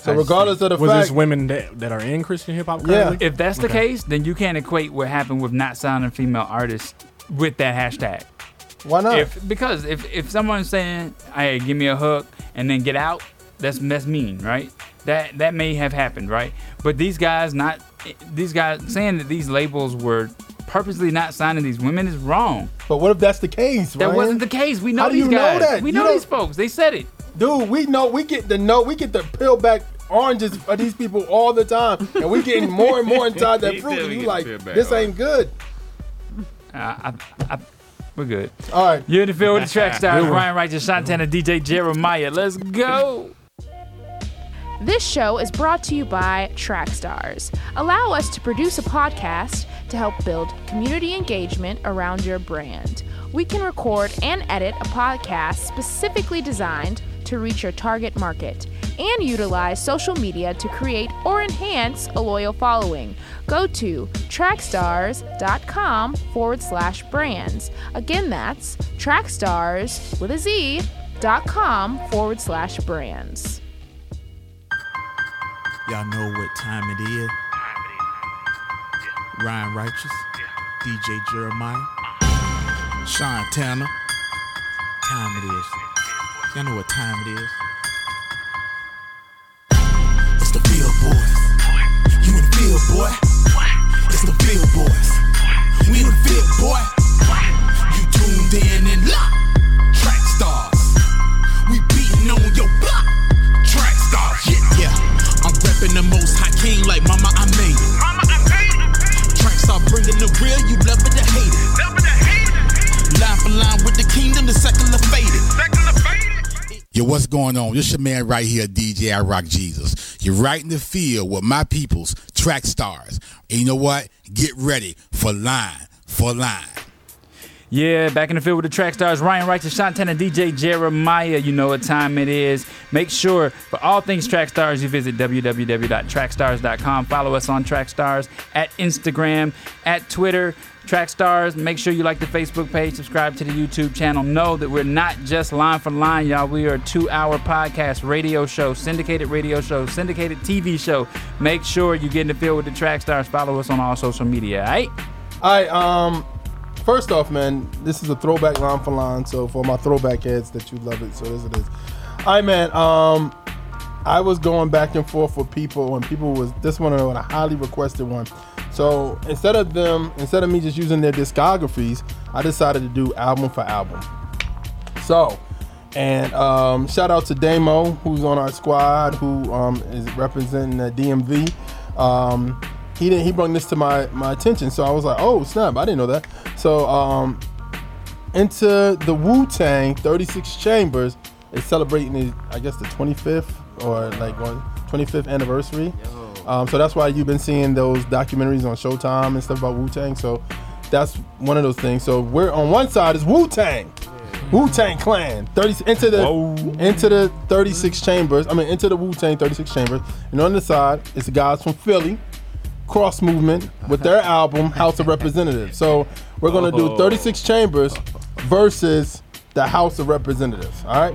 So I regardless see. of the was fact, this women that, that are in Christian hip hop? Yeah. if that's the Okay. case then you can't equate what happened with not signing female artists with that hashtag why not? if because if if someone's saying hey give me a hook and then get out that's that's mean right that that may have happened right but these guys not these guys saying that these labels were purposely not signing these women is wrong but what if that's the case? that Ryan? wasn't the case we know How do these you know guys that? we know don't- these folks they said it dude. We know we get the know we get the peel back oranges of these people all the time, and we're getting more and more inside that fruit. And we you get like the peel back this ain't good. uh, I, I, we're good All right, you're in the field with the track stars Ryan Righteous Santana DJ Jeremiah let's go This show is brought to you by Trackstars. Allow us to produce a podcast to help build community engagement around your brand. We can record and edit a podcast specifically designed to reach your target market and utilize social media to create or enhance a loyal following. Go to trackstars.com forward slash brands. Again, that's trackstars with a Z dot com forward slash brands. Y'all know what time it is. Ryan Righteous, DJ Jeremiah, Sean Tanner. Time it is. Y'all know what time it is. It's the Field Boys. You in the field, boy. It's the Field Boys. We in the field, boy. You tuned in and locked. Track stars. We beating on your block. Track stars. Yeah, yeah. I'm repping the most high king like mama, I made it. Mama, I made it. Track star bringing the real, you love it or hate it. Love it or hate it. Line for line with the kingdom, the secular faded. Secular faded. Yo, what's going on? This your man right here, DJ I Rock Jesus. You're right in the field with my peoples, track stars. And you know what? Get ready for line for line. Yeah, back in the field with the track stars, Ryan Righteous, Santana, DJ Jeremiah. You know what time it is. Make sure for all things track stars, you visit www.trackstars.com. Follow us on Trackstars at Instagram, at Twitter, Trackstars. Make sure you like the Facebook page, subscribe to the YouTube channel. Know that we're not just line for line, y'all. We are a two-hour podcast, radio show, syndicated radio show, syndicated TV show. Make sure you get in the field with the track stars. Follow us on all social media. All right. All right. Um, first off, man, this is a throwback line for line. So for my throwback heads that you love it, so this it is. All right, man. Um, I was going back and forth with people, and people was this one was a highly requested one. So instead of them, instead of me just using their discographies, I decided to do album for album. So, and um, shout out to Damo, who's on our squad, who um, is representing the DMV. Um, he didn't. He brought this to my my attention, so I was like, "Oh snap! I didn't know that." So, um, into the Wu Tang 36 Chambers is celebrating, the, I guess, the 25th or like one 25th anniversary. Um, so that's why you've been seeing those documentaries on Showtime and stuff about Wu Tang. So that's one of those things. So we're on one side is Wu Tang, Wu Tang Clan, 30 into the into the 36 chambers. I mean into the Wu Tang 36 chambers, and on the side is the guys from Philly, Cross Movement with their album House of Representatives. So we're gonna do Oh. 36 chambers versus the House of Representatives. All right.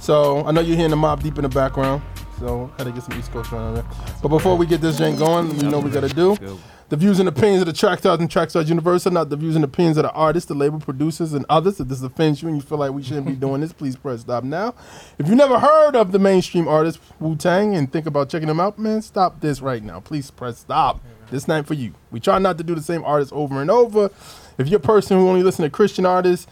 So I know you're hearing the Mobb Deep in the background. So had to get some East Coast right on there. But before we get this jank going, you know what we gotta do. The views and opinions of the track stars and track stars universe are not the views and opinions of the artists, the label producers, and others. If this offends you and you feel like we shouldn't be doing this, please press stop now. If you've never heard of the mainstream artist Wu Tang and think about checking them out, man, stop this right now. Please press stop. This night for you. We try not to do the same artists over and over. If you're a person who only listens to Christian artists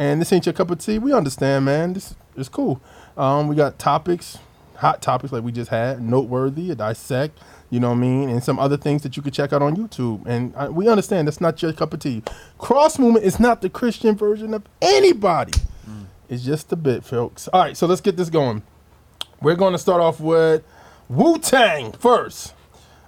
and this ain't your cup of tea, we understand, man. This is cool. Um, we got topics, hot topics like we just had, noteworthy, a dissect, You know what I mean? And some other things that you could check out on YouTube. And uh, we understand that's not your cup of tea. Cross movement is not the Christian version of anybody. It's just a bit, folks. All right, so let's get this going. We're going to start off with Wu Tang first.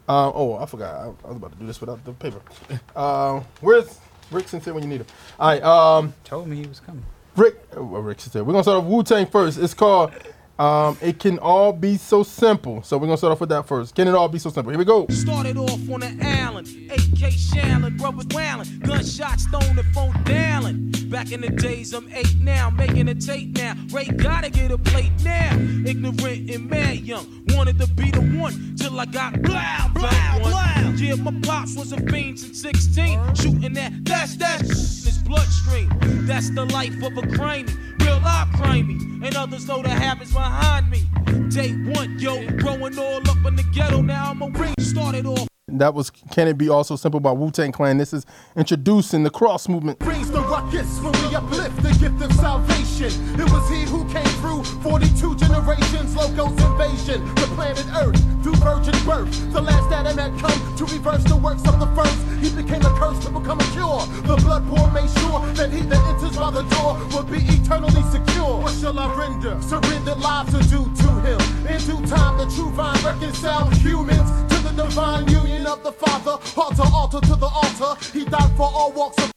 Uh, oh, I forgot. I, I was about to do this without the paper. Uh, where's Rick Sincere when you need him? All right. Um, Told me he was coming. Rick, oh, Rick Sincere. We're gonna start off with Wu Tang first. It's called um, "It Can All Be So Simple." So we're gonna start off with that first. Can it all be so simple? Here we go. Started off on the island, AK Shallon, brothers wailing, gunshots thrown the phone down. Back in the days, I'm eight now, making a tape now. Ray gotta get a plate now. Ignorant and mad young, wanted to be the one till I got blow, blow, blow. Yeah, my pops was a fiend since 16, shooting that, that's that in his bloodstream. That's the life of a crimey, life crimey, and others know the habits behind me. Day one, yo, growing all up in the ghetto, now I'm a ring. Started off. That was "Can It Be Also Simple" by Wu Tang Clan. This is introducing the cross movement. brings the ruckus when we uplift the gift of salvation. It was he who came through 42 generations, logos invasion, the planet Earth through virgin birth. The last Adam had come to reverse the works of the first. He became a curse to become a cure. The blood poor made sure that he that enters by the door will be eternally secure. What shall I render? Surrendered lives are due to him. In due time, the true vine reconciled humans to the divine union of the Father. Altar, altar to the altar. He died for all walks of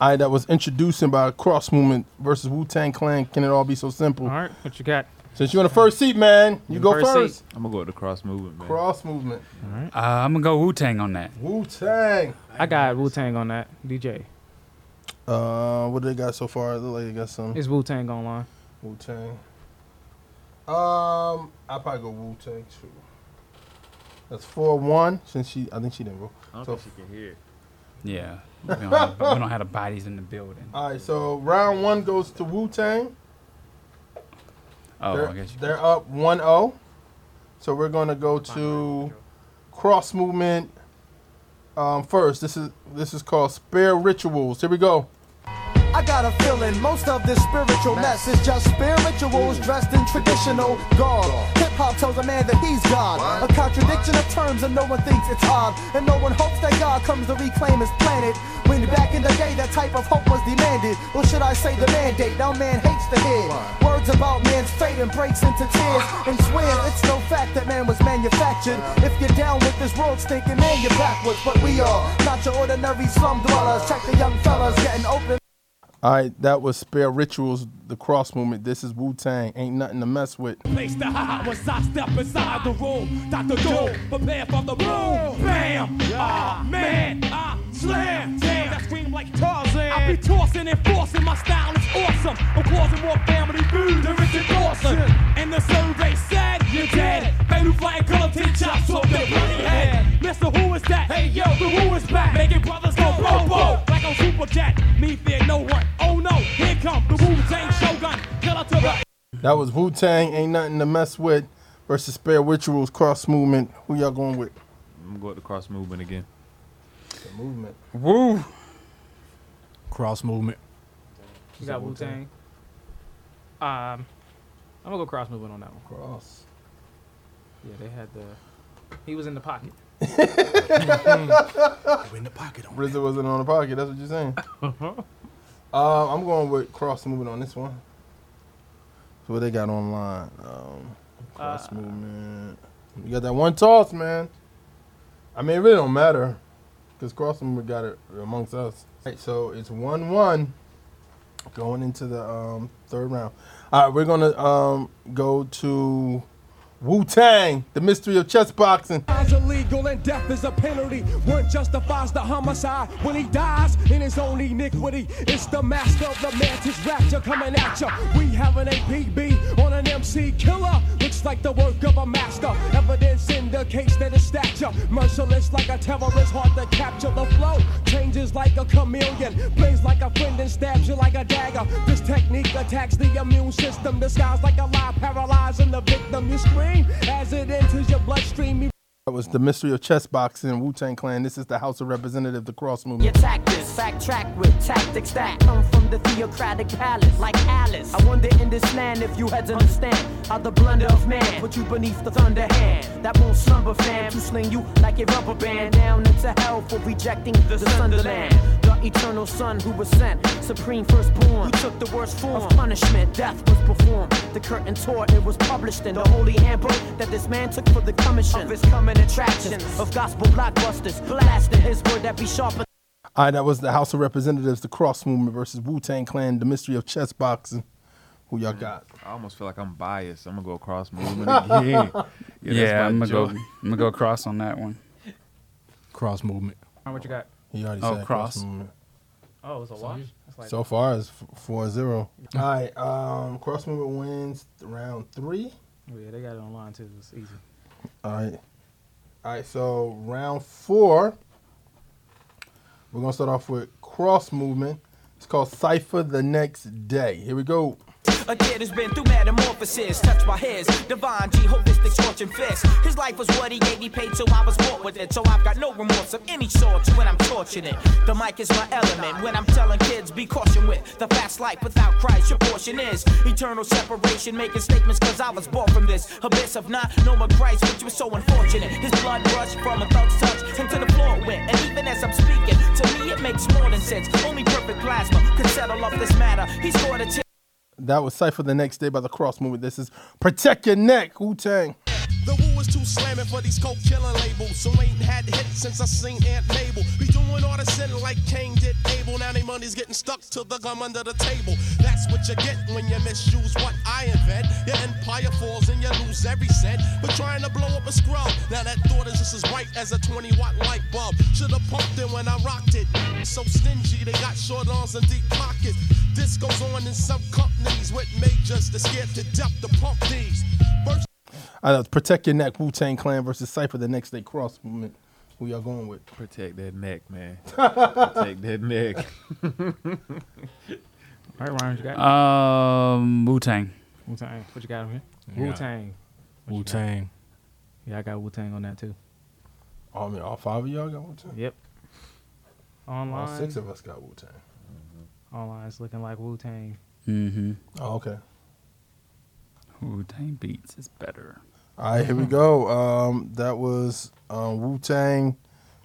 All right, that was introducing by Cross Movement versus Wu Tang Clan. Can it all be so simple? All right, what you got? Since you're in the first seat, man, you go first first. I'm gonna go with the cross movement, man. Cross Movement. Uh, I'm gonna go Wu Tang on that. Wu Tang. I got Wu Tang on that. DJ. Uh, what do they got so far? It look like they got some. Is Wu Tang online? Wu Tang. Um, I'll probably go Wu Tang too. That's four one. Since she, I think she didn't go. I don't So- think she can hear. Yeah. We don't, have, we don't have the bodies in the building. All right, so round one goes to Wu Tang. Oh, they're, I guess you- they're up 1-0. So we're gonna go to cross movement um, first. This is this is called Spare Rituals. Here we go. I got a feeling most of this spiritual mess is just spirituals dressed in traditional garb. Hip hop tells a man that he's God. A contradiction of terms, and no one thinks it's odd. And no one hopes that God comes to reclaim his planet. When back in the day, that type of hope was demanded. Or should I say the mandate? Now man hates to hear words about man's fate and breaks into tears and swears it's no fact that man was manufactured. If you're down with this world stinking, man, you're backwards. But we are not your ordinary slum dwellers. Check the young fellas getting open. All right, that was Spare Rituals, the cross movement. This is Wu Tang. Ain't nothing to mess with. place to hide once I step inside the room. Dr. Doom, prepare for the boom. Bam! Ah, man! Ah, slam! Damn, that scream like Tarzan. I be tossing and forcing, my style is awesome. I'm causing more family food than Richard Dawson. And the survey said, you're dead. Fatal flying color tin chops off the bloody head. Mister, who is that? Hey, yo, the who is back? Making brothers go whoa. Like a super jet. Me fear no one. That was Wu Tang. Ain't nothing to mess with versus Spare Rituals, cross movement. Who y'all going with? I'm gonna go with the cross movement again. The movement. Woo. Cross movement. You got Wu Tang. Um, I'm gonna go cross movement on that one. Cross. Yeah, they had the. He was in the pocket. in the pocket. RZA wasn't on the pocket. That's what you're saying. uh, I'm going with cross movement on this one. What they got online? Um, cross Uh, movement. You got that one toss, man. I mean, it really don't matter because cross movement got it amongst us. Right, so it's one one going into the um, third round. All right, we're gonna um, go to Wu Tang, the mystery of chess boxing. Crimes illegal and death is a penalty. One justifies the homicide when he dies in his own iniquity. It's the master of the mantis rapture coming at ya. We have an APB on an MC killer. Looks like the work of a master. Evidence indicates that his stature merciless like a terrorist, hard to capture. The flow changes like a chameleon, plays like a friend and stabs you like a dagger. This technique attacks the immune system, disguised like a lie, paralyzing the victim. You scream as it enters your bloodstream. That was the mystery of chess boxing, Wu Tang Clan. This is the House of Representatives, the Cross Movement. attack this, fact track with tactics that come from the theocratic palace, like Alice. I wonder in this land if you heads understand how the blunder of man put you beneath the thunder hand that won't slumber, fam, to sling you like a rubber band down into hell for rejecting the Sunderland. The eternal son who was sent, supreme firstborn, who took the worst form of punishment. Death was performed. The curtain tore, it was published in the holy handbook that this man took for the commission of his coming attractions of gospel blockbusters, blasting his word that be sharper. All right, that was the House of Representatives, the Cross Movement versus Wu Tang Clan, the mystery of chess boxing. Who y'all got? I almost feel like I'm biased. I'm gonna go cross movement again. Yeah, that's I'm gonna go. joke. I'm gonna go across on that one. Cross movement. How what you got? He already Oh, said cross. Movement. Oh, it was a wash. That's like So far, it's 4 0. All right, um, Cross Movement wins round three. Yeah, they got it online too. It's easy. All right. All right, so round four, we're going to start off with Cross Movement. It's called Cypher the Next Day. Here we go. A kid who's been through metamorphosis, touched by his divine G holistic scorching fist. His life was what he gave me paid, so I was bought with it. So I've got no remorse of any sort when I'm torching it. The mic is my element when I'm telling kids be caution with the fast life without Christ. Your portion is eternal separation, making statements cause I was born from this abyss of not knowing Christ, which was so unfortunate. His blood rushed from a thug's touch into the floor went. And even as I'm speaking, to me it makes more than sense. Only perfect plasma could settle up this matter. He scored a. That was Cypher the Next Day by the Cross Movement. This is Protect Your Neck, Wu Tang. The woo is too slamming for these coke killing labels. So ain't had hits since I seen Aunt Mabel. Be doing all the sin like Cain did Abel. Now they money's getting stuck to the gum under the table. That's what you get when you misuse what I invent. Your empire falls and you lose every cent. But trying to blow up a scrub. Now that thought is just as bright as a 20 watt light bulb. Should've pumped it when I rocked it. So stingy, they got short arms and deep pockets. This goes on in some companies with majors. They're scared to death to pump these. First All right, Protect Your Neck, Wu Tang Clan versus Cypher the Next Day Cross Movement. Who y'all going with? Protect that neck, man. Protect that neck. All right, Ryan, what you got? Um, Wu Tang. Wu Tang. What you got on here? Yeah. Wu Tang. Wu Tang. Yeah, I got Wu Tang on that too. Oh, I mean, all five of y'all got Wu Tang? Yep. Online. All six of us got Wu Tang. Online, it's looking like Wu Tang. Mm-hmm. Oh, okay. Wu Tang beats is better. All right, here we go. Um, that was um, Wu Tang.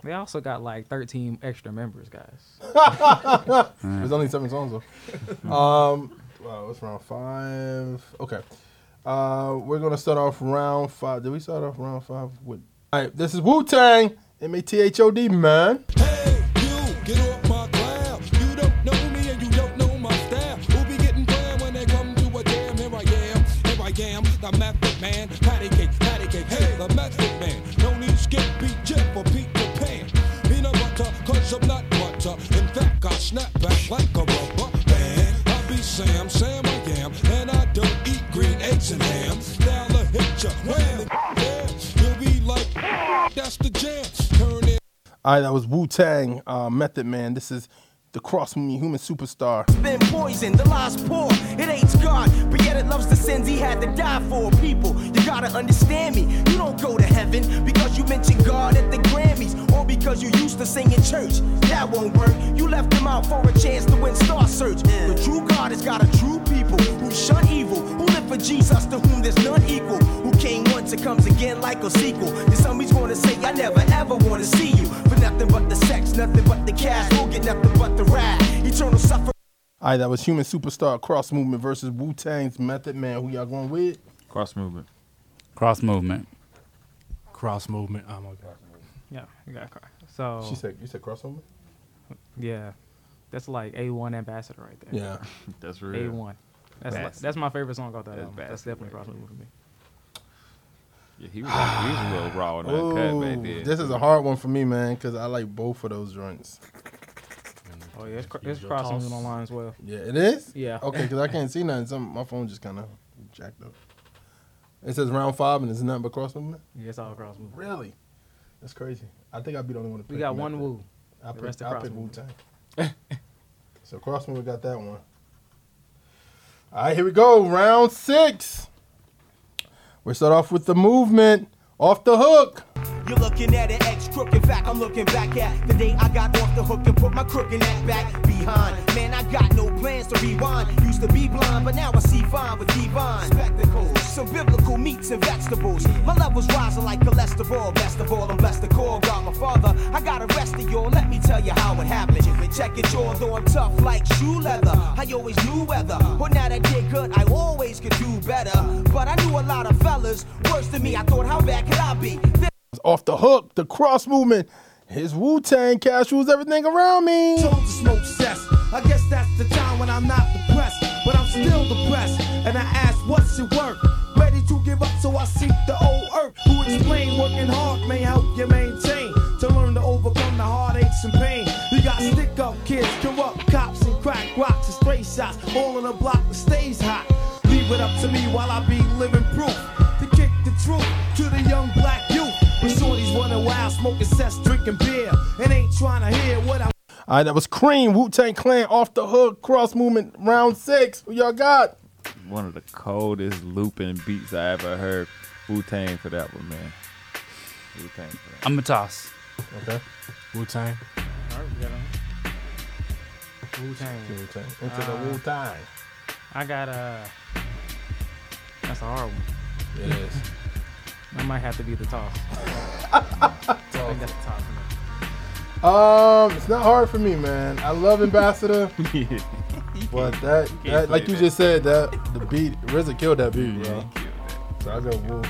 They also got like 13 extra members, guys. There's only seven songs though. Um, wow, it's round five. Okay. Uh, we're gonna start off round five. Did we start off round five with? All right, this is Wu Tang. M A T H O D man. Get off Sam, Sam I am, and I don't eat green eggs and ham. Now the hit ya, you'll be like, that's the jam. All right, that was Wu Tang, uh, Method Man. This is the Cross Movement Human Superstar. been poisoned, the lies poor. It hates God, but yet it loves the sins he had to die for. People, you gotta understand me. You don't go to heaven because you mentioned God at the Grammys or because you used to sing in church. That won't work. You left him out for a chance to win Star Search. The true God has got a true people who shun evil, who live for Jesus to whom there's none equal, came once and comes again like a sequel. And somebody's gonna say, I never ever wanna see you for nothing but the sex, nothing but the cash. We'll get nothing but the ride. Eternal suffering. All right, that was Human Superstar Cross Movement versus Wu Tang's Method Man. Who y'all going with? Cross movement. Cross movement. Cross movement. Oh, I'm okay. Yeah, you got a car. So She said, you said Cross Movement? yeah, that's like A1 ambassador right there. Yeah. That's real. A1. That's like, that's my favorite song off that That's album. That's definitely right cross movement for me. Yeah, he was, he was a little raw in that cut back Ooh, then. this is a hard one for me, man, because I like both of those joints. Oh yeah, it's, cr- it's cross movement online as well. Yeah, it is? Yeah. Okay, because I can't see nothing. Some My phone just kind of jacked up. It says round five and it's nothing but cross movement? Yeah, it's all cross movement. Really? That's crazy. I think I'd be the only one to pick We got one Wu. I The rest picked, are I picked Wu. Tang. so cross movement got that one. All right, here we go. Round six. We start off with the movement. Off the hook. You're looking at an ex crook. In fact, I'm looking back at the day I got off the hook and put my crook in that back behind. Man, I got no plans to rewind. Used to be blind, but now I see fine with divine spectacles. Some biblical meats and vegetables. My levels rising like cholesterol. Best of all, I'm blessed to call God my father. I got arrested, y'all. Let me tell you how it happened. Check it, y'all, though I'm tough like shoe leather. I always knew weather. But now that I did good, I always could do better. But I knew a lot of fellas worse than me. I thought, how bad could I be? Off the hook, the cross movement, his Wu Tang, cash rules everything around me. Told to smoke cess. I guess that's the time when I'm not depressed, but I'm still depressed. And I ask, what's your work? Ready to give up, so I seek the old earth. Who explain working hard may help you maintain to learn to overcome the heartaches and pain. You got stick up kids, corrupt cops, and crack rocks and stray shots, all in a block that stays hot. Leave it up to me while I be living proof to kick the truth to the young. When shorties running wild, smoking cess, drinking beer, and ain't trying to hear what I. All right, that was Cream, Wu Tang Clan, off the hook, cross movement, round six. Who y'all got? One of the coldest looping beats I ever heard. Wu Tang for that one, man. Wu Tang for that. I'm a toss. Okay. Wu Tang. All right, we got Wu Tang. Wu-Tang. Into the Wu Tang. I got uh That's a hard one. It is. That might have to be the toss. I think that's the toss. Um, it's not hard for me, man. I love Ambassador, but that, that like you that. just said, that the beat RZA killed that beat, bro. So I go Wu.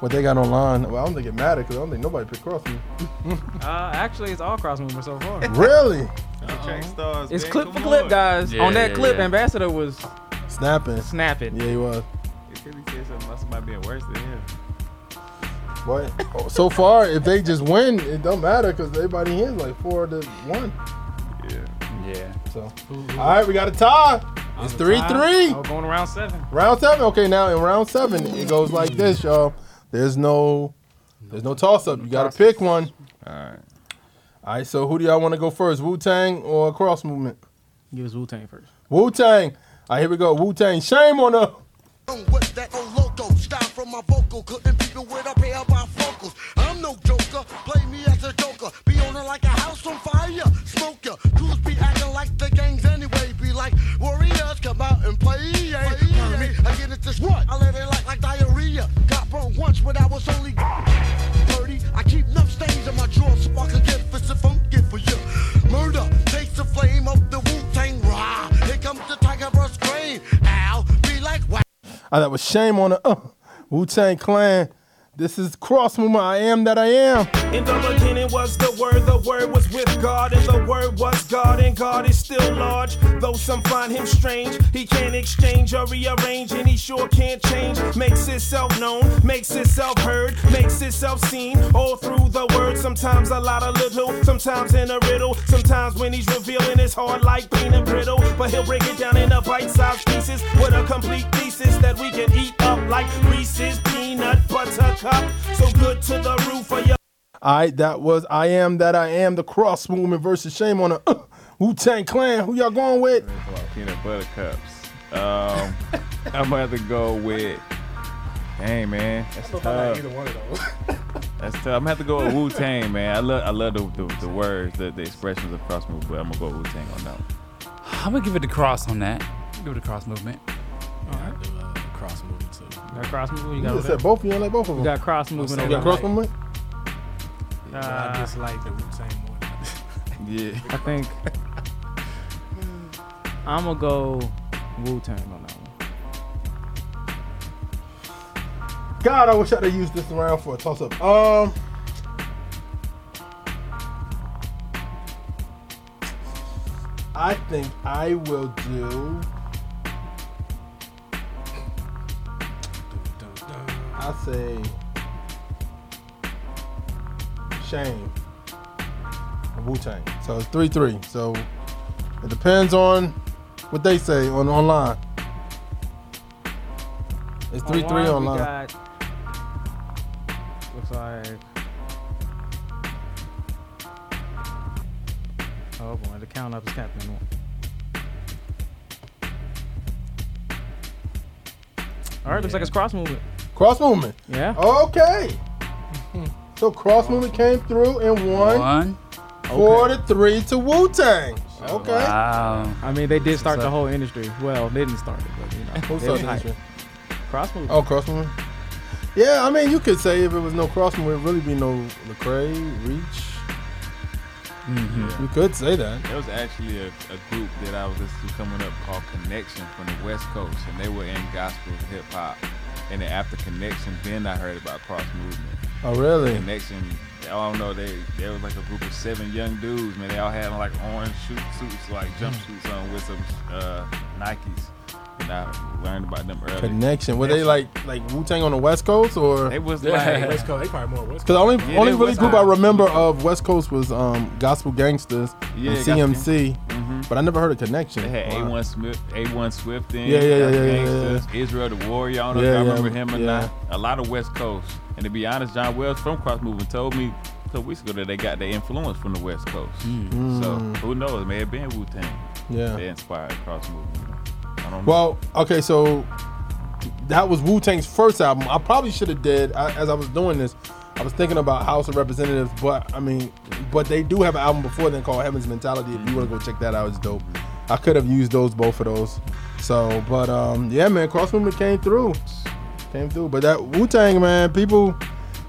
What they got online? Well, I don't think it mattered because I don't think nobody picked cross me. Uh, actually, it's all cross movement so far. really? Stars. It's man, clip for clip, on. guys. Yeah, on that yeah, clip, yeah. Ambassador was Snapping. snapping. Yeah, he was. It could be said something about somebody being worse than him. But so far, if they just win, it don't matter because everybody here is like four to one. Yeah. Yeah. So, all right, we got a tie. It's three three. Oh, going round seven. Round seven. Okay, now in round seven, it goes like mm. this, y'all. There's no, there's no toss up. You got to pick one. All right. All right. So who do y'all want to go first, Wu Tang or Cross Movement? Give us Wu Tang first. Wu Tang. All right, here we go. Wu Tang. Shame on her. Smoke ya. Dudes be acting like the gangs anyway. Be like warriors, come out and play. Yeah, Heard me, I get it this what? I let it like like diarrhea. Got burned once when I was only 30. I keep enough stains in my drawer so I can get for some funky for you. Murder takes the flame of the Wu Tang Rah. Here comes the tiger brush grain. Ow, be like wow. Ah, that was shame on her. Uh, Wu Tang Clan. This is Cross Movement. I am that I am. In the beginning was the Word, the Word was with God, and the Word was God, and God is still large. Though some find him strange, he can't exchange or rearrange, and he sure can't change. Makes himself known, makes himself heard, makes himself seen all through the Word. Sometimes a lot of little, sometimes in a riddle. Sometimes when he's revealing, it's hard like peanut brittle, but he'll break it down in a bite-sized pieces with a complete thesis that we can eat up like Reese's peanut butter cup. So good to the roof of your. All right, that was I am that I am. The Cross Movement versus Shame on her. Uh, Wu Tang Clan. Who y'all going with? Peanut butter cups. Um, I'm gonna have to go with. Dang man, that's I don't know if I like tough. either one of those. That's tough. I'm gonna have to go with Wu Tang, man. I love, I love the, the, the words, the, the expressions of cross movement. but I'm gonna go with Wu Tang on that. one. I'm gonna give it the cross on that. Give it a cross movement. Yeah, I Got cross movement. You You got just said both of you don't like both of them. You got cross movement. You over got cross there. movement? I Uh, dislike the Wu Tang more. Yeah. I think I'm gonna go Wu Tang on that one. God, I wish I'd have used this round for a toss up. Um, I think I will do. I say shame. Wu Tang. So it's three three. So it depends on what they say on online. It's three three Online, online. Got, looks like. Oh boy, the count up is happening. All right, looks like it's cross movement. Cross movement. Yeah. Okay. So Cross Movement came through and won. One. Four to three to Wu Tang. Okay. Wow. I mean, they did start the whole industry. Well, they didn't start it, but you know. Who started the industry? Cross movement. Oh, Cross Movement. Yeah, I mean, you could say if it was no Cross Movement, it'd really be no Lecrae, Reach. Mm-hmm. Yeah. You could say that. There was actually a, a group that I was listening to coming up called Connection from the West Coast, and they were in gospel hip hop. And then after Connection, then I heard about Cross Movement. Oh, really? Connection, I don't know, they there was like a group of seven young dudes, man. They all had like orange shoot suits, like jumpsuits on with some uh, Nikes. And I learned about them early. Connection. Were they like like Wu Tang on the West Coast or? They was like West Coast. They probably more West Because the only Yeah, only they really West group I remember of West Coast was um Gospel Gangsters Yeah, and Gospel CMC, Mhm. but I never heard of Connection. They had Wow. A1 Smith, A1 Swift in. Yeah, yeah, yeah, Gospel yeah, yeah, Gangsters, Israel the Warrior. I don't know Yeah, if y'all yeah, remember him or yeah. not. A lot of West Coast. And to be honest, John Wells from Cross Movement told me a couple weeks ago that they got their influence from the West Coast. Mm. So who knows? It may have been Wu Tang. Yeah. They inspired Cross Movement. I don't know. Well, okay, so that was Wu Tang's first album. I probably should have did I, as I was doing this. I was thinking about House of Representatives, but I mean, but they do have an album before then called Heaven's Mentality. If you want to go check that out, it's dope. I could have used those both of those. So, but um, yeah, man, Cross Movement came through, came through. But that Wu Tang, man, people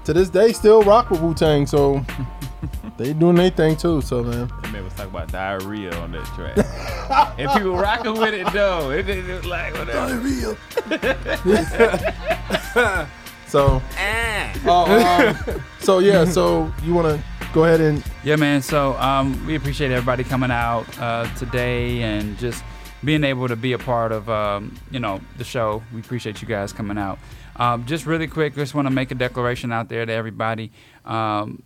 to this day still rock with Wu Tang. So they doing their thing too. So man, They made us talk about diarrhea on that track. and people rocking with it though. It, it, it was like whatever. so oh, um, so yeah, so you want to go ahead and Yeah, man. So um, we appreciate everybody coming out uh, today and just being able to be a part of um, you know the show. We appreciate you guys coming out. Um, just really quick, just want to make a declaration out there to everybody. Um,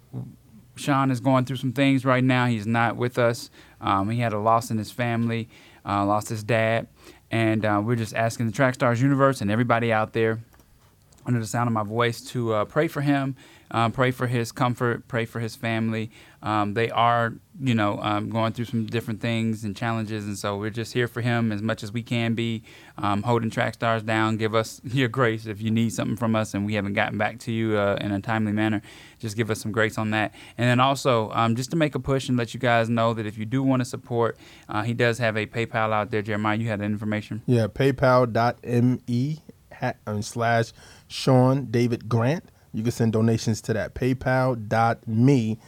Sean is going through some things right now. He's not with us. Um, he had a loss in his family, uh, lost his dad, and uh, we're just asking the Track Stars universe and everybody out there under the sound of my voice to uh, pray for him, um, pray for his comfort, pray for his family. Um, they are, you know, um, going through some different things and challenges, and so we're just here for him as much as we can be, um, holding track stars down. Give us your grace if you need something from us and we haven't gotten back to you uh, in a timely manner. Just give us some grace on that. And then also, um, just to make a push and let you guys know that if you do want to support, uh, he does have a PayPal out there. Jeremiah, you had the information. Yeah, paypal.me um, slash Sean David Grant. You can send donations to that paypal.me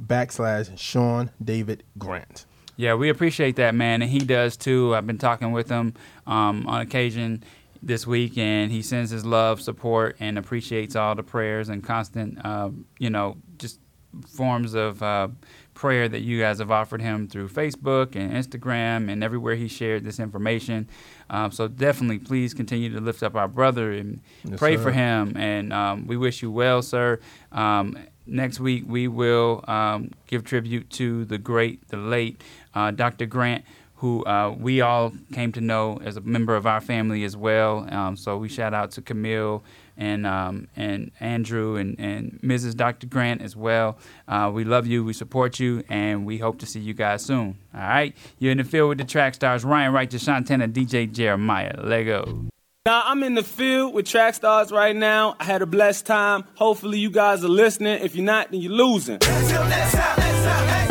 backslash Sean David Grant. Yeah, we appreciate that, man, and he does too. I've been talking with him um, on occasion this week, and he sends his love, support, and appreciates all the prayers and constant, uh, you know, just forms of uh, prayer that you guys have offered him through Facebook and Instagram and everywhere he shared this information. Um, so definitely, please continue to lift up our brother and Yes, pray sir. for him. And um, we wish you well, sir. Um, next week we will um, give tribute to the great, the late uh, Dr. Grant. Who uh, we all came to know as a member of our family as well. Um, so we shout out to Camille and um, and Andrew and, and Mrs. Dr. Grant as well. Uh, we love you, we support you, and we hope to see you guys soon. All right, you're in the field with the track stars Ryan Wright, Santana, DJ Jeremiah. Lego. Now I'm in the field with track stars right now. I had a blessed time. Hopefully you guys are listening. If you're not, then you're losing. Until next time.